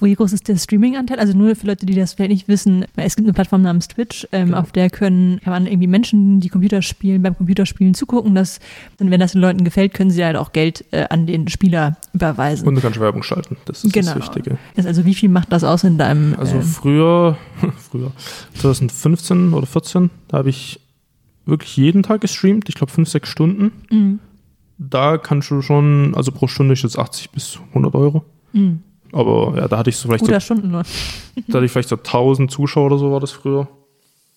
Wie groß ist der Streaming-Anteil? Also nur für Leute, die das vielleicht nicht wissen, es gibt eine Plattform namens Twitch, ähm, Genau. auf der können, kann man irgendwie Menschen, die Computer spielen, beim Computerspielen zugucken. Das, und wenn das den Leuten gefällt, können sie halt auch Geld äh, an den Spieler überweisen. Und du kannst Werbung schalten. Das ist Genau. das Wichtige. Das, also wie viel macht das aus in deinem Also ähm, früher, früher, 2015 oder 14, da habe ich wirklich jeden Tag gestreamt, ich glaube fünf, sechs Stunden. Mhm. Da kannst du schon, also pro Stunde ist jetzt 80 bis 100 Euro. Mhm. Aber ja, da hatte ich so vielleicht so, guter Stundenlohn? da hatte ich vielleicht so 1000 Zuschauer oder so war das früher.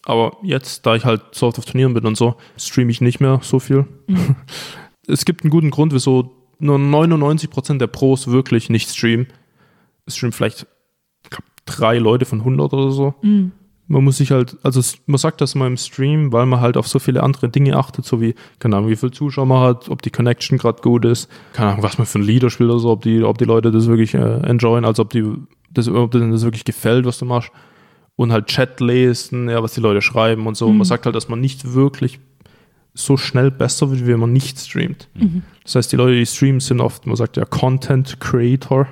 Aber jetzt, da ich halt so oft auf Turnieren bin und so, streame ich nicht mehr so viel. es gibt einen guten Grund, wieso nur 99% der Pros wirklich nicht streamen. Es streamen vielleicht ich glaub, drei Leute von 100 oder so. Mhm. Man muss sich halt, also man sagt das mal im Stream, weil man halt auf so viele andere Dinge achtet, so wie, keine Ahnung, wie viel Zuschauer man hat, ob die Connection gerade gut ist, keine Ahnung, was man für ein Lieder spielt oder so, ob die, ob die Leute das wirklich äh, enjoyen, also ob die das, ob denen das wirklich gefällt, was du machst. Und halt Chat lesen, ja, was die Leute schreiben und so. Man sagt halt, dass man nicht wirklich so schnell besser wird, wenn man nicht streamt. Das heißt, die Leute, die streamen, sind oft, man sagt ja Content Creator.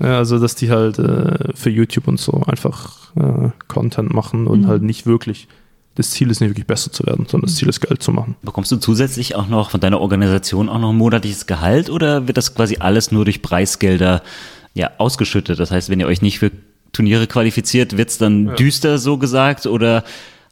ja, also, dass die halt äh, für YouTube und so einfach äh, Content machen und Mhm. halt nicht wirklich das Ziel ist nicht wirklich besser zu werden, sondern das Ziel ist Geld zu machen. Bekommst du zusätzlich auch noch von deiner Organisation auch noch ein monatliches Gehalt oder wird das quasi alles nur durch Preisgelder ja, ausgeschüttet? Das heißt, wenn ihr euch nicht für Turniere qualifiziert, wird es dann ja. düster so gesagt oder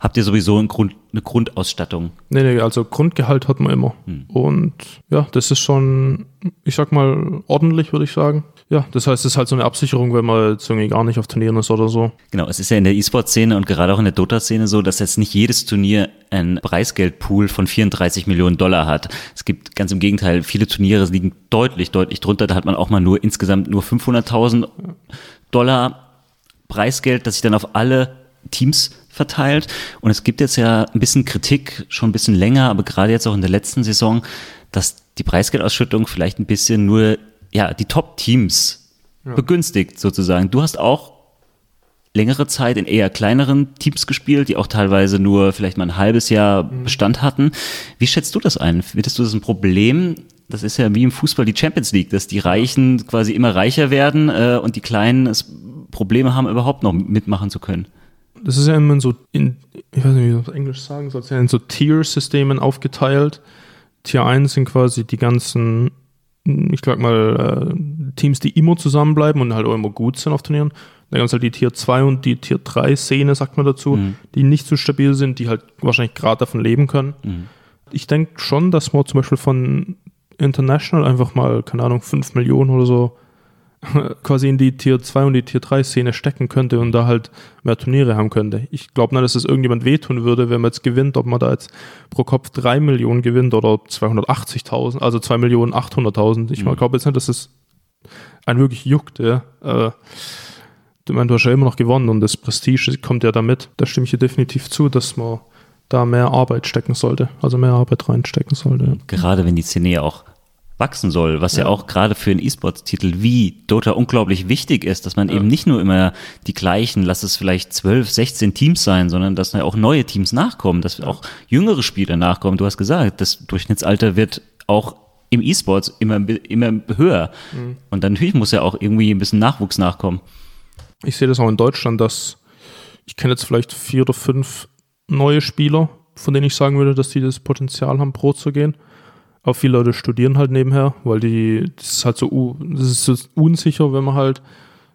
habt ihr sowieso ein Grund, eine Grundausstattung? Nee, nee, also Grundgehalt hat man immer. Hm. Und ja, das ist schon, ich sag mal, ordentlich, würde ich sagen. Ja, das heißt, es ist halt so eine Absicherung, wenn man jetzt irgendwie gar nicht auf Turnieren ist oder so. Genau, es ist ja in der E-Sport-Szene und gerade auch in der Dota-Szene so, dass jetzt nicht jedes Turnier ein Preisgeldpool von 34 Millionen Dollar hat. Es gibt ganz im Gegenteil, viele Turniere liegen deutlich, deutlich drunter. Da hat man auch mal nur insgesamt nur 500.000 Dollar Preisgeld, das sich dann auf alle Teams verteilt. Und es gibt jetzt ja ein bisschen Kritik, schon ein bisschen länger, aber gerade jetzt auch in der letzten Saison, dass die Preisgeldausschüttung vielleicht ein bisschen nur ja, die Top-Teams ja. begünstigt sozusagen. Du hast auch längere Zeit in eher kleineren Teams gespielt, die auch teilweise nur vielleicht mal ein halbes Jahr mhm. Bestand hatten. Wie schätzt du das ein? Findest du das ein Problem? Das ist ja wie im Fußball die Champions League, dass die Reichen quasi immer reicher werden äh, und die Kleinen es Probleme haben, überhaupt noch mitmachen zu können. Das ist ja immer so in, ich weiß nicht, wie ich das auf Englisch sagen soll, in so Tier-Systemen aufgeteilt. Tier 1 sind quasi die ganzen ich sag mal, äh, Teams, die immer zusammenbleiben und halt auch immer gut sind auf Turnieren. Dann gibt es halt die Tier 2 und die Tier 3 Szene, sagt man dazu, mhm. die nicht so stabil sind, die halt wahrscheinlich gerade davon leben können. Mhm. Ich denke schon, dass man zum Beispiel von International einfach mal, keine Ahnung, 5 Millionen oder so quasi in die Tier 2 und die Tier 3 Szene stecken könnte und da halt mehr Turniere haben könnte. Ich glaube nicht, dass es irgendjemand wehtun würde, wenn man jetzt gewinnt, ob man da jetzt pro Kopf 3 Millionen gewinnt oder 280.000, also 2 Millionen 800.000. Ich mhm. glaube jetzt nicht, dass es einen wirklich juckt. Ja. Äh, ich meine, du hast ja immer noch gewonnen und das Prestige kommt ja damit. Da stimme ich dir definitiv zu, dass man da mehr Arbeit stecken sollte, also mehr Arbeit reinstecken sollte. Gerade wenn die Szene ja auch wachsen soll, was ja, ja auch gerade für einen E-Sports-Titel wie Dota unglaublich wichtig ist, dass man ja. eben nicht nur immer die gleichen, lass es vielleicht 12, 16 Teams sein, sondern dass da auch neue Teams nachkommen, dass ja. auch jüngere Spieler nachkommen. Du hast gesagt, das Durchschnittsalter wird auch im E-Sports immer, immer höher. Mhm. Und dann natürlich muss ja auch irgendwie ein bisschen Nachwuchs nachkommen. Ich sehe das auch in Deutschland, dass ich kenne jetzt vielleicht vier oder fünf neue Spieler, von denen ich sagen würde, dass die das Potenzial haben, Pro zu gehen. Aber viele Leute studieren halt nebenher, weil die, das ist halt so, das ist so unsicher, wenn man halt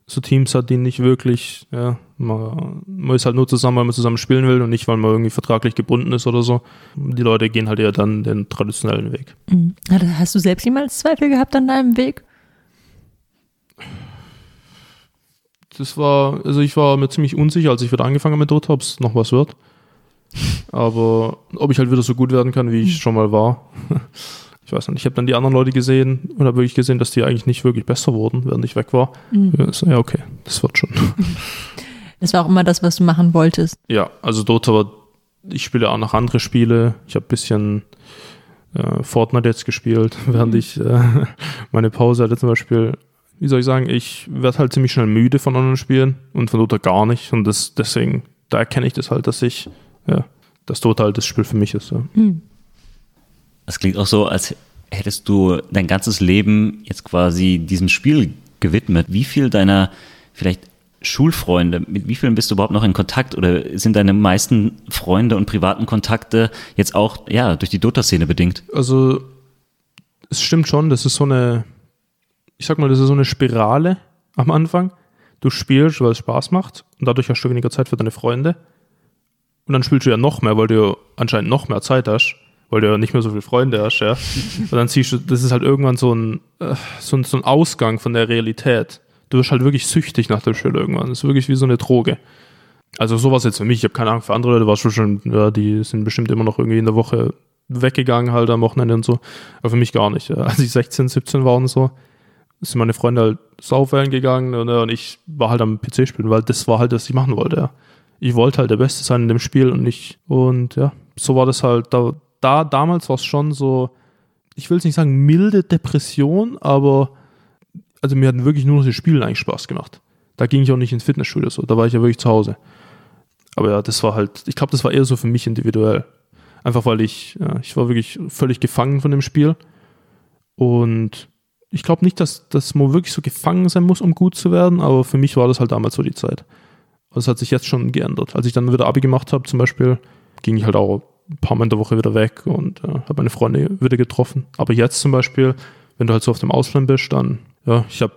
so Teams hat, die nicht wirklich, ja, man, man ist halt nur zusammen, weil man zusammen spielen will und nicht, weil man irgendwie vertraglich gebunden ist oder so. Die Leute gehen halt eher dann den traditionellen Weg. Mhm. Hast du selbst jemals Zweifel gehabt an deinem Weg? Das war, also ich war mir ziemlich unsicher, als ich wieder angefangen habe mit Dota, ob es noch was wird. Aber ob ich halt wieder so gut werden kann, wie ich schon mal war, ich weiß nicht. Ich habe dann die anderen Leute gesehen und habe wirklich gesehen, dass die eigentlich nicht wirklich besser wurden, während ich weg war. Mhm. Ja, okay, das wird schon. Das war auch immer das, was du machen wolltest. Ja, also Dota war, ich spiele auch noch andere Spiele. Ich habe ein bisschen äh, Fortnite jetzt gespielt, während mhm. ich äh, meine Pause hatte zum Beispiel. Wie soll ich sagen, ich werde halt ziemlich schnell müde von anderen Spielen und von Dota gar nicht. Und das, deswegen, da erkenne ich das halt, dass ich ja, das total das Spiel für mich ist. Ja. Das klingt auch so, als hättest du dein ganzes Leben jetzt quasi diesem Spiel gewidmet. Wie viel deiner vielleicht Schulfreunde, mit wie vielen bist du überhaupt noch in Kontakt oder sind deine meisten Freunde und privaten Kontakte jetzt auch ja, durch die Dota-Szene bedingt? Also es stimmt schon, das ist so eine, ich sag mal, das ist so eine Spirale am Anfang. Du spielst, weil es Spaß macht und dadurch hast du weniger Zeit für deine Freunde. Und dann spielst du ja noch mehr, weil du ja anscheinend noch mehr Zeit hast, weil du ja nicht mehr so viele Freunde hast, ja. Und dann siehst du, das ist halt irgendwann so ein, äh, so ein, so ein Ausgang von der Realität. Du wirst halt wirklich süchtig nach dem Spiel irgendwann. Das ist wirklich wie so eine Droge. Also sowas jetzt für mich, ich habe keine Ahnung, für andere Leute war schon, ja, die sind bestimmt immer noch irgendwie in der Woche weggegangen, halt am Wochenende und so. Aber für mich gar nicht. Als ich 16, 17 war und so, sind meine Freunde halt saufen gegangen und, und ich war halt am PC spielen, weil das war halt, was ich machen wollte, ja ich wollte halt der Beste sein in dem Spiel und nicht. Und ja, so war das halt. Da, da damals war es schon so, ich will es nicht sagen milde Depression, aber also mir hatten wirklich nur noch das Spielen eigentlich Spaß gemacht. Da ging ich auch nicht ins Fitnessstudio so, da war ich ja wirklich zu Hause. Aber ja, das war halt, ich glaube, das war eher so für mich individuell. Einfach weil ich, ja, ich war wirklich völlig gefangen von dem Spiel. Und ich glaube nicht, dass, dass man wirklich so gefangen sein muss, um gut zu werden, aber für mich war das halt damals so die Zeit. Das hat sich jetzt schon geändert. Als ich dann wieder Abi gemacht habe, zum Beispiel, ging ich halt auch ein paar Mal in der Woche wieder weg und äh, habe meine Freunde wieder getroffen. Aber jetzt zum Beispiel, wenn du halt so auf dem Ausland bist, dann, ja, ich habe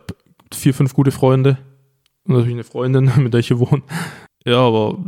vier, fünf gute Freunde und natürlich eine Freundin, mit der ich hier wohne. Ja, aber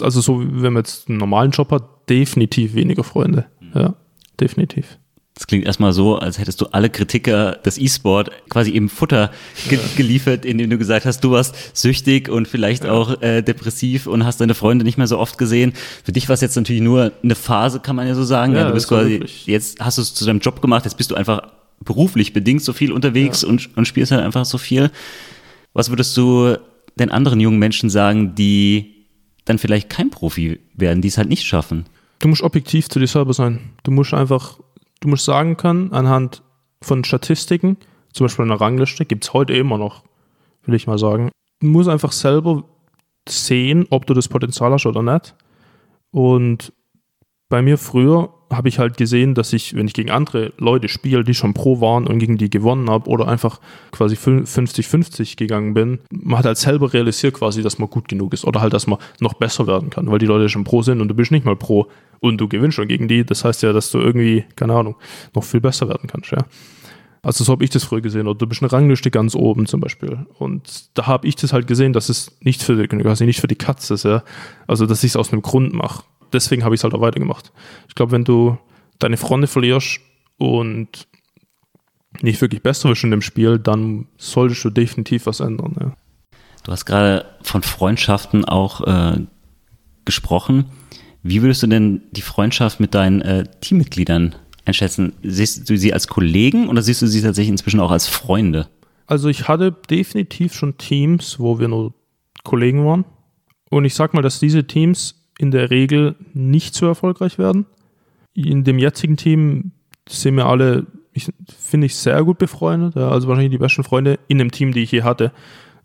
also so, wenn man jetzt einen normalen Job hat, definitiv weniger Freunde. Ja, definitiv. Das klingt erstmal so, als hättest du alle Kritiker des E-Sport quasi im Futter ge ja. geliefert, indem du gesagt hast, du warst süchtig und vielleicht ja. auch äh, depressiv und hast deine Freunde nicht mehr so oft gesehen. Für dich war es jetzt natürlich nur eine Phase, kann man ja so sagen. Ja, du bist quasi, wirklich. jetzt hast du es zu deinem Job gemacht, jetzt bist du einfach beruflich bedingt so viel unterwegs und, und spielst halt einfach so viel. Was würdest du den anderen jungen Menschen sagen, die dann vielleicht kein Profi werden, die es halt nicht schaffen? Du musst objektiv zu dir selber sein. Du musst einfach du musst sagen können, anhand von Statistiken, zum Beispiel eine Rangliste, gibt es heute immer noch, will ich mal sagen. Du musst einfach selber sehen, ob du das Potenzial hast oder nicht. Und bei mir früher habe ich halt gesehen, dass ich, wenn ich gegen andere Leute spiele, die schon pro waren und gegen die gewonnen habe oder einfach quasi 50-50 gegangen bin, man hat halt selber realisiert quasi, dass man gut genug ist oder halt, dass man noch besser werden kann, weil die Leute schon pro sind und du bist nicht mal pro und du gewinnst schon gegen die. Das heißt ja, dass du irgendwie, keine Ahnung, noch viel besser werden kannst, ja. Also so habe ich das früher gesehen. Oder du bist eine Rangliste ganz oben zum Beispiel. Und da habe ich das halt gesehen, dass es nicht für die, quasi nicht für die Katze ist, ja. Also dass ich es aus einem Grund mache deswegen habe ich es halt auch weitergemacht. Ich glaube, wenn du deine Freunde verlierst und nicht wirklich besser wirst in dem Spiel, dann solltest du definitiv was ändern. Ja. Du hast gerade von Freundschaften auch äh, gesprochen. Wie würdest du denn die Freundschaft mit deinen äh, Teammitgliedern einschätzen? Siehst du sie als Kollegen oder siehst du sie tatsächlich inzwischen auch als Freunde? Also ich hatte definitiv schon Teams, wo wir nur Kollegen waren. Und ich sag mal, dass diese Teams in der Regel nicht so erfolgreich werden. In dem jetzigen Team sind wir alle, finde ich, sehr gut befreundet. Ja, also wahrscheinlich die besten Freunde in dem Team, die ich je hatte.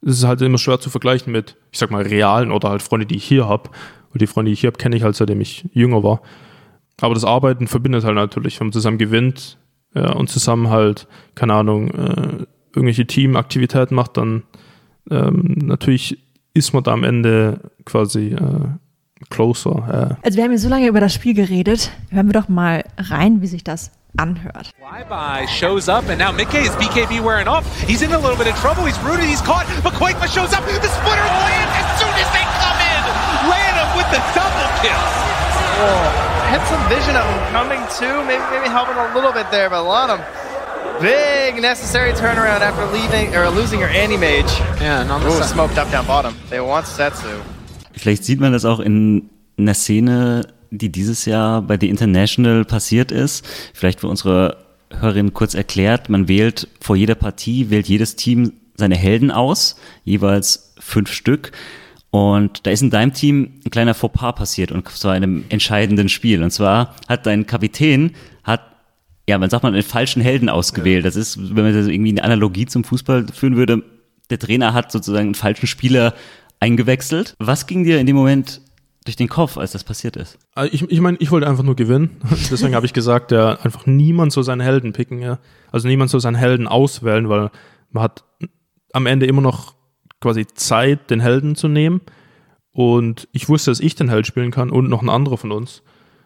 Es ist halt immer schwer zu vergleichen mit, ich sag mal, realen oder halt Freunde, die ich hier habe. Und die Freunde, die ich hier habe, kenne ich halt seitdem ich jünger war. Aber das Arbeiten verbindet halt natürlich, wenn man zusammen gewinnt ja, und zusammen halt, keine Ahnung, äh, irgendwelche Teamaktivitäten macht, dann ähm, natürlich ist man da am Ende quasi äh, closer. Ja. Also wir haben hier so lange über das Spiel geredet. Hören wir doch mal rein, wie sich das anhört. Flyby shows up and now Mickey is BKB wearing off. He's in a little bit of trouble. He's rooted. He's caught. But Quakema shows up. The splitters land as soon as they come in. Random with the double kill. Oh, had some vision of him coming too. Maybe maybe helping a little bit there, but a lot of big necessary turnaround after leaving or losing your anti mage. Yeah, and on the Ooh, smoked up down bottom. They want Setsu. Vielleicht sieht man das auch in einer Szene, die dieses Jahr bei The International passiert ist. Vielleicht für unsere Hörerin kurz erklärt, man wählt vor jeder Partie, wählt jedes Team seine Helden aus, jeweils fünf Stück. Und da ist in deinem Team ein kleiner Fauxpas passiert und zwar in einem entscheidenden Spiel. Und zwar hat dein Kapitän, hat, ja, man sagt mal, einen falschen Helden ausgewählt. Das ist, wenn man das irgendwie eine Analogie zum Fußball führen würde, der Trainer hat sozusagen einen falschen Spieler eingewechselt. Was ging dir in dem Moment durch den Kopf, als das passiert ist? Also ich, ich meine, ich wollte einfach nur gewinnen. Deswegen habe ich gesagt, ja, einfach niemand soll seinen Helden picken. Ja. Also niemand soll seinen Helden auswählen, weil man hat am Ende immer noch quasi Zeit, den Helden zu nehmen. Und ich wusste, dass ich den Held spielen kann und noch ein anderer von uns.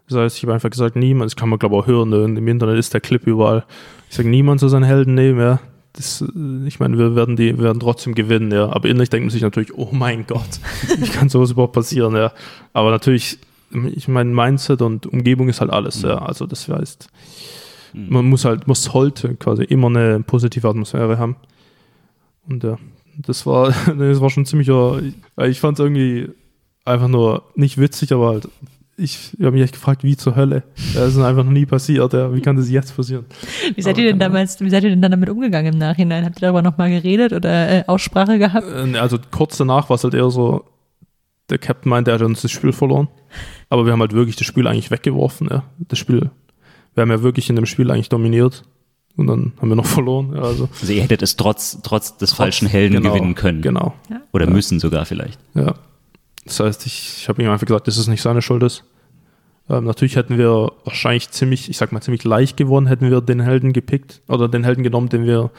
Das heißt, ich habe einfach gesagt, niemand, das kann man glaube ich auch hören, ne, im Internet ist der Clip überall. Ich sage, niemand soll seinen Helden nehmen, ja das, äh, ich meine, wir werden die, wir werden trotzdem gewinnen, ja. Aber innerlich denkt man sich natürlich, oh mein Gott, wie kann sowas überhaupt passieren, ja. Aber natürlich, ich meine, Mindset und Umgebung ist halt alles, ja. Also das heißt, man muss halt, muss sollte quasi immer eine positive Atmosphäre haben. Und ja, das war, das war schon ziemlicher, ich fand es irgendwie einfach nur nicht witzig, aber halt ich habe mich echt gefragt, wie zur Hölle. Das ist einfach noch nie passiert. Ja. Wie kann das jetzt passieren? Wie seid ihr denn damals, wie seid ihr denn dann damit umgegangen im Nachhinein? Habt ihr darüber nochmal geredet oder äh, Aussprache gehabt? Äh, also kurz danach war es halt eher so, der Captain meinte, er hat uns das Spiel verloren. Aber wir haben halt wirklich das Spiel eigentlich weggeworfen. Ja. Das Spiel, wir haben ja wirklich in dem Spiel eigentlich dominiert. Und dann haben wir noch verloren. Ja, also. also ihr hättet es trotz, trotz des trotz, falschen Helden genau, gewinnen können. Genau. Ja. Oder ja. müssen sogar vielleicht. Ja. Das heißt, ich, ich habe ihm einfach gesagt, dass es nicht seine Schuld ist. Ähm, natürlich hätten wir wahrscheinlich ziemlich, ich sag mal, ziemlich leicht gewonnen, hätten wir den Helden gepickt oder den Helden genommen, den wir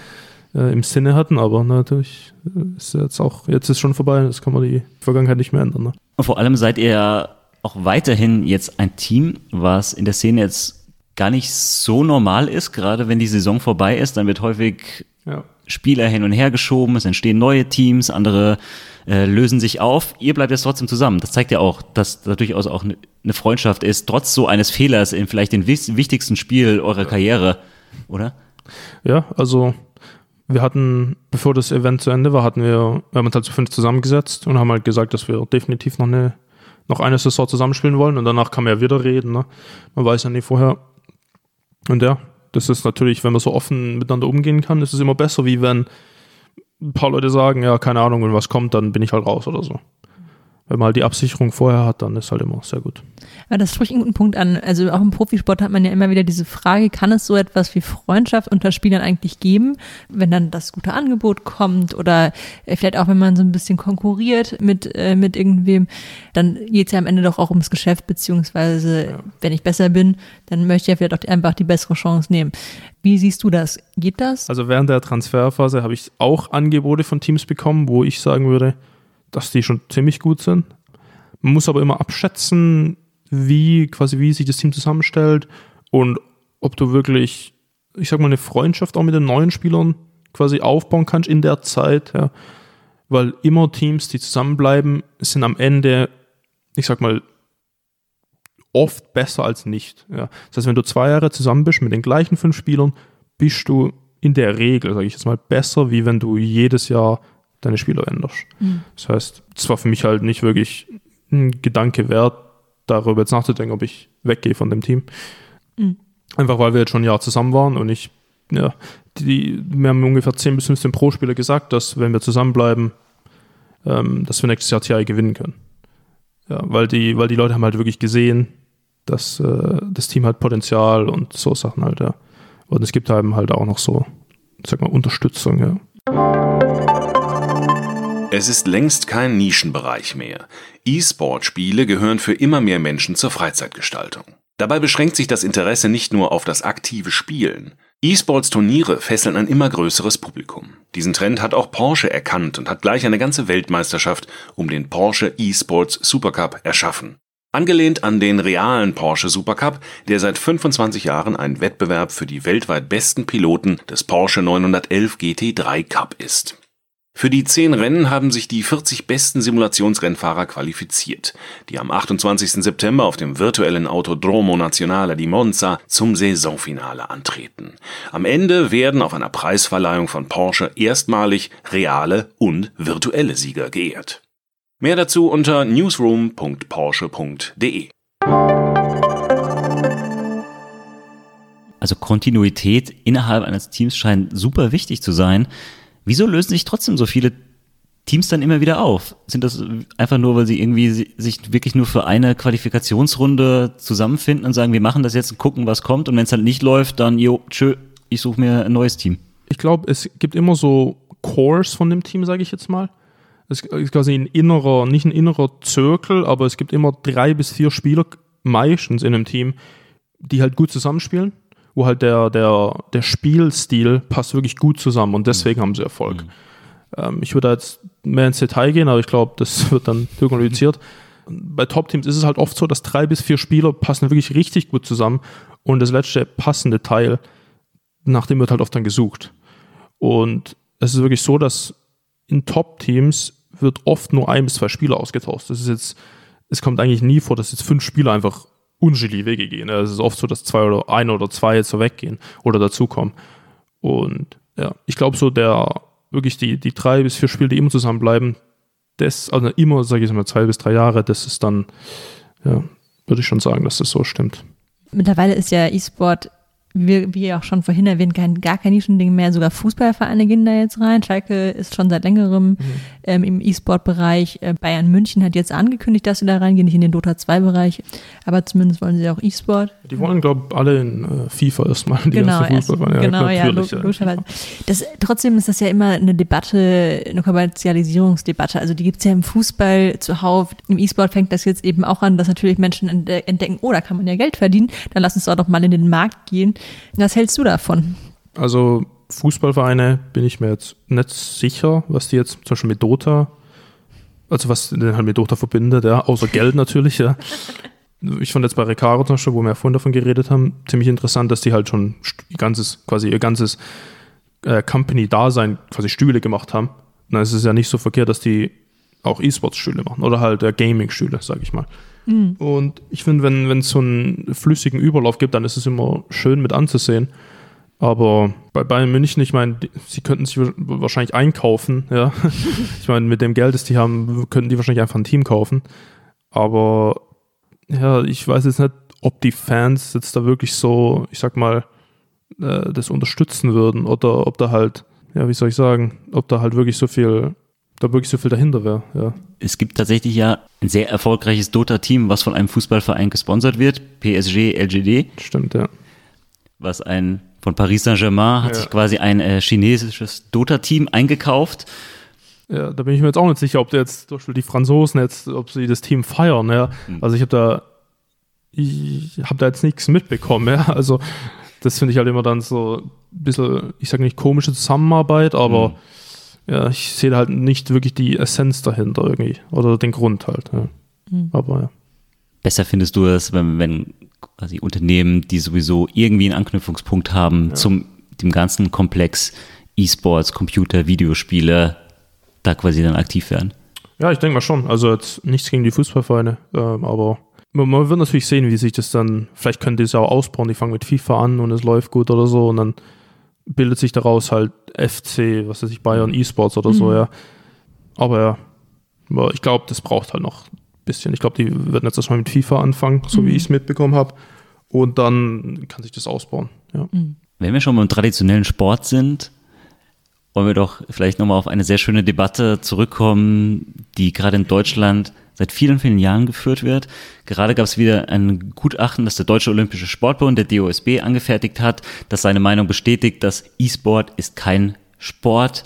äh, im Sinne hatten, aber natürlich äh, ist jetzt auch, jetzt ist schon vorbei, das kann man die Vergangenheit nicht mehr ändern. Ne? Und vor allem seid ihr auch weiterhin jetzt ein Team, was in der Szene jetzt gar nicht so normal ist. Gerade wenn die Saison vorbei ist, dann wird häufig Ja. Spieler hin und her geschoben, es entstehen neue Teams, andere äh, lösen sich auf. Ihr bleibt jetzt trotzdem zusammen. Das zeigt ja auch, dass da durchaus auch eine ne Freundschaft ist, trotz so eines Fehlers in vielleicht dem wichtigsten Spiel eurer Karriere, oder? Ja, also wir hatten, bevor das Event zu Ende war, hatten wir, wir haben uns halt zu fünf zusammengesetzt und haben halt gesagt, dass wir definitiv noch eine, noch eine Saison zusammenspielen wollen und danach kann man ja wieder reden. Ne? Man weiß ja nie vorher. Und ja, das ist natürlich, wenn man so offen miteinander umgehen kann, ist es immer besser, wie wenn ein paar Leute sagen, ja, keine Ahnung, wenn was kommt, dann bin ich halt raus oder so. Wenn man halt die Absicherung vorher hat, dann ist halt immer sehr gut. Ja, das spricht einen guten Punkt an. Also auch im Profisport hat man ja immer wieder diese Frage, kann es so etwas wie Freundschaft unter Spielern eigentlich geben, wenn dann das gute Angebot kommt oder äh, vielleicht auch, wenn man so ein bisschen konkurriert mit, äh, mit irgendwem, dann geht es ja am Ende doch auch ums Geschäft, beziehungsweise wenn ich besser bin, dann möchte ich ja vielleicht auch einfach die bessere Chance nehmen. Wie siehst du das? Geht das? Also während der Transferphase habe ich auch Angebote von Teams bekommen, wo ich sagen würde, dass die schon ziemlich gut sind. Man muss aber immer abschätzen, wie quasi wie sich das Team zusammenstellt und ob du wirklich, ich sag mal, eine Freundschaft auch mit den neuen Spielern quasi aufbauen kannst in der Zeit, ja. Weil immer Teams, die zusammenbleiben, sind am Ende, ich sag mal, oft besser als nicht. Ja. Das heißt, wenn du zwei Jahre zusammen bist mit den gleichen fünf Spielern, bist du in der Regel, sage ich jetzt mal, besser, wie wenn du jedes Jahr deine Spieler änderst. Das heißt, es war für mich halt nicht wirklich ein Gedanke wert, darüber jetzt nachzudenken, ob ich weggehe von dem Team. Einfach weil wir jetzt schon ein Jahr zusammen waren und ich, ja, die, wir haben ungefähr 10 bis 15 Pro-Spieler gesagt, dass wenn wir zusammenbleiben, ähm, dass wir nächstes Jahr TI gewinnen können. Ja, weil die, weil die Leute haben halt wirklich gesehen, dass äh, das Team hat Potenzial und so Sachen halt, ja. Und es gibt eben halt auch noch so, sag mal, Unterstützung, ja. Es ist längst kein Nischenbereich mehr. E-Sport-Spiele gehören für immer mehr Menschen zur Freizeitgestaltung. Dabei beschränkt sich das Interesse nicht nur auf das aktive Spielen. E-Sports-Turniere fesseln ein immer größeres Publikum. Diesen Trend hat auch Porsche erkannt und hat gleich eine ganze Weltmeisterschaft um den Porsche E-Sports Supercup erschaffen. Angelehnt an den realen Porsche Supercup, der seit 25 Jahren ein Wettbewerb für die weltweit besten Piloten des Porsche 911 GT3 Cup ist. Für die zehn Rennen haben sich die 40 besten Simulationsrennfahrer qualifiziert, die am 28. September auf dem virtuellen Autodromo Nazionale di Monza zum Saisonfinale antreten. Am Ende werden auf einer Preisverleihung von Porsche erstmalig reale und virtuelle Sieger geehrt. Mehr dazu unter newsroom.porsche.de. Also Kontinuität innerhalb eines Teams scheint super wichtig zu sein. Wieso lösen sich trotzdem so viele Teams dann immer wieder auf? Sind das einfach nur, weil sie irgendwie si- sich wirklich nur für eine Qualifikationsrunde zusammenfinden und sagen, wir machen das jetzt und gucken, was kommt und wenn es halt nicht läuft, dann, jo, tschö, ich suche mir ein neues Team. Ich glaube, es gibt immer so Cores von dem Team, sage ich jetzt mal. Es ist quasi ein innerer, nicht ein innerer Zirkel, aber es gibt immer drei bis vier Spieler meistens in einem Team, die halt gut zusammenspielen, wo halt der, der, der Spielstil passt wirklich gut zusammen und deswegen haben sie Erfolg. Ähm, ich würde da jetzt mehr ins Detail gehen, aber ich glaube, das wird dann zu kompliziert. Bei Top-Teams ist es halt oft so, dass drei bis vier Spieler passen wirklich richtig gut zusammen und das letzte passende Teil, nach dem wird halt oft dann gesucht. Und es ist wirklich so, dass in Top-Teams wird oft nur ein bis zwei Spieler ausgetauscht. Das ist jetzt, es kommt eigentlich nie vor, dass jetzt fünf Spieler einfach unterschiedliche Wege gehen. Es ist oft so, dass zwei oder ein oder zwei jetzt so weggehen oder dazukommen. Und ja, ich glaube so, der wirklich die, die drei bis vier Spiele, die immer zusammenbleiben, das, also immer, sage ich mal, zwei bis drei Jahre, das ist dann, ja, würde ich schon sagen, dass das so stimmt. Mittlerweile ist ja E-Sport, wie, wie auch schon vorhin erwähnt, kein, gar kein Nischending mehr. Sogar Fußballvereine gehen da jetzt rein. Schalke ist schon seit längerem ähm, im E-Sport-Bereich. Äh, Bayern München hat jetzt angekündigt, dass sie da reingehen, nicht in den Dota 2-Bereich, aber zumindest wollen sie auch E-Sport. Die wollen, glaube ich, alle in äh, FIFA erstmal. Die genau, ganzen erst, Fußballvereine. genau, ja, lo natürlich, logischerweise. Das, trotzdem ist das ja immer eine Debatte, eine Kommerzialisierungsdebatte. Also die gibt's ja im Fußball zuhauf. Im E-Sport fängt das jetzt eben auch an, dass natürlich Menschen entdecken, oh, da kann man ja Geld verdienen, dann lass uns doch doch mal in den Markt gehen. Was hältst du davon? Also Fußballvereine bin ich mir jetzt nicht sicher, was die jetzt zum Beispiel mit Dota also was den halt mit Dota verbindet, ja, außer Geld natürlich, ja. Ich fand jetzt bei Recaro zum Beispiel, wo wir ja vorhin davon geredet haben, ziemlich interessant, dass die halt schon ihr ganzes, quasi ihr ganzes äh, Company-Dasein quasi Stühle gemacht haben. Und dann ist es ja nicht so verkehrt, dass die auch E-Sports-Stühle machen oder halt äh, Gaming-Stühle, sag ich mal. Mhm. Und ich finde, wenn es so einen flüssigen Überlauf gibt, dann ist es immer schön mit anzusehen. Aber bei Bayern München, ich meine, sie könnten sich wahrscheinlich einkaufen, ja. ich meine, mit dem Geld, das die haben, könnten die wahrscheinlich einfach ein Team kaufen. Aber ja, ich weiß jetzt nicht, ob die Fans jetzt da wirklich so, ich sag mal, äh, das unterstützen würden oder ob da halt, ja, wie soll ich sagen, ob da halt wirklich so viel, da wirklich so viel dahinter wäre, ja. Es gibt tatsächlich ja ein sehr erfolgreiches Dota-Team, was von einem Fußballverein gesponsert wird, PSG LGD. Stimmt, ja. Was ein von Paris Saint-Germain hat ja. sich quasi ein äh, chinesisches Dota-Team eingekauft. Ja, da bin ich mir jetzt auch nicht sicher, ob jetzt zum Beispiel die Franzosen jetzt, ob sie das Team feiern, ja. Mhm. Also ich habe da, ich habe da jetzt nichts mitbekommen, ja. Also das finde ich halt immer dann so ein bisschen, ich sage nicht komische Zusammenarbeit, aber mhm. Ja, ich sehe halt nicht wirklich die Essenz dahinter irgendwie oder den Grund halt. Ja. Mhm. Aber ja. Besser findest du es, wenn, wenn quasi Unternehmen, die sowieso irgendwie einen Anknüpfungspunkt haben ja. zum dem ganzen Komplex E-Sports, Computer, Videospiele, da quasi dann aktiv werden. Ja, ich denke mal schon. Also jetzt nichts gegen die Fußballvereine, ähm, aber man, man, wird natürlich sehen, wie sich das dann, vielleicht können die es auch ausbauen, die fangen mit FIFA an und es läuft gut oder so und dann bildet sich daraus halt FC, was weiß ich, Bayern E-Sports oder mhm. so, ja. Aber ja, ich glaube, das braucht halt noch bisschen. Ich glaube, die werden jetzt erstmal mit FIFA anfangen, so mhm. wie ich es mitbekommen habe. Und dann kann sich das ausbauen. Ja. Mhm. Wenn wir schon beim traditionellen Sport sind, wollen wir doch vielleicht nochmal auf eine sehr schöne Debatte zurückkommen, die gerade in Deutschland seit vielen, vielen Jahren geführt wird. Gerade gab es wieder ein Gutachten, das der Deutsche Olympische Sportbund, der DOSB, angefertigt hat, das seine Meinung bestätigt, dass E-Sport ist kein Sport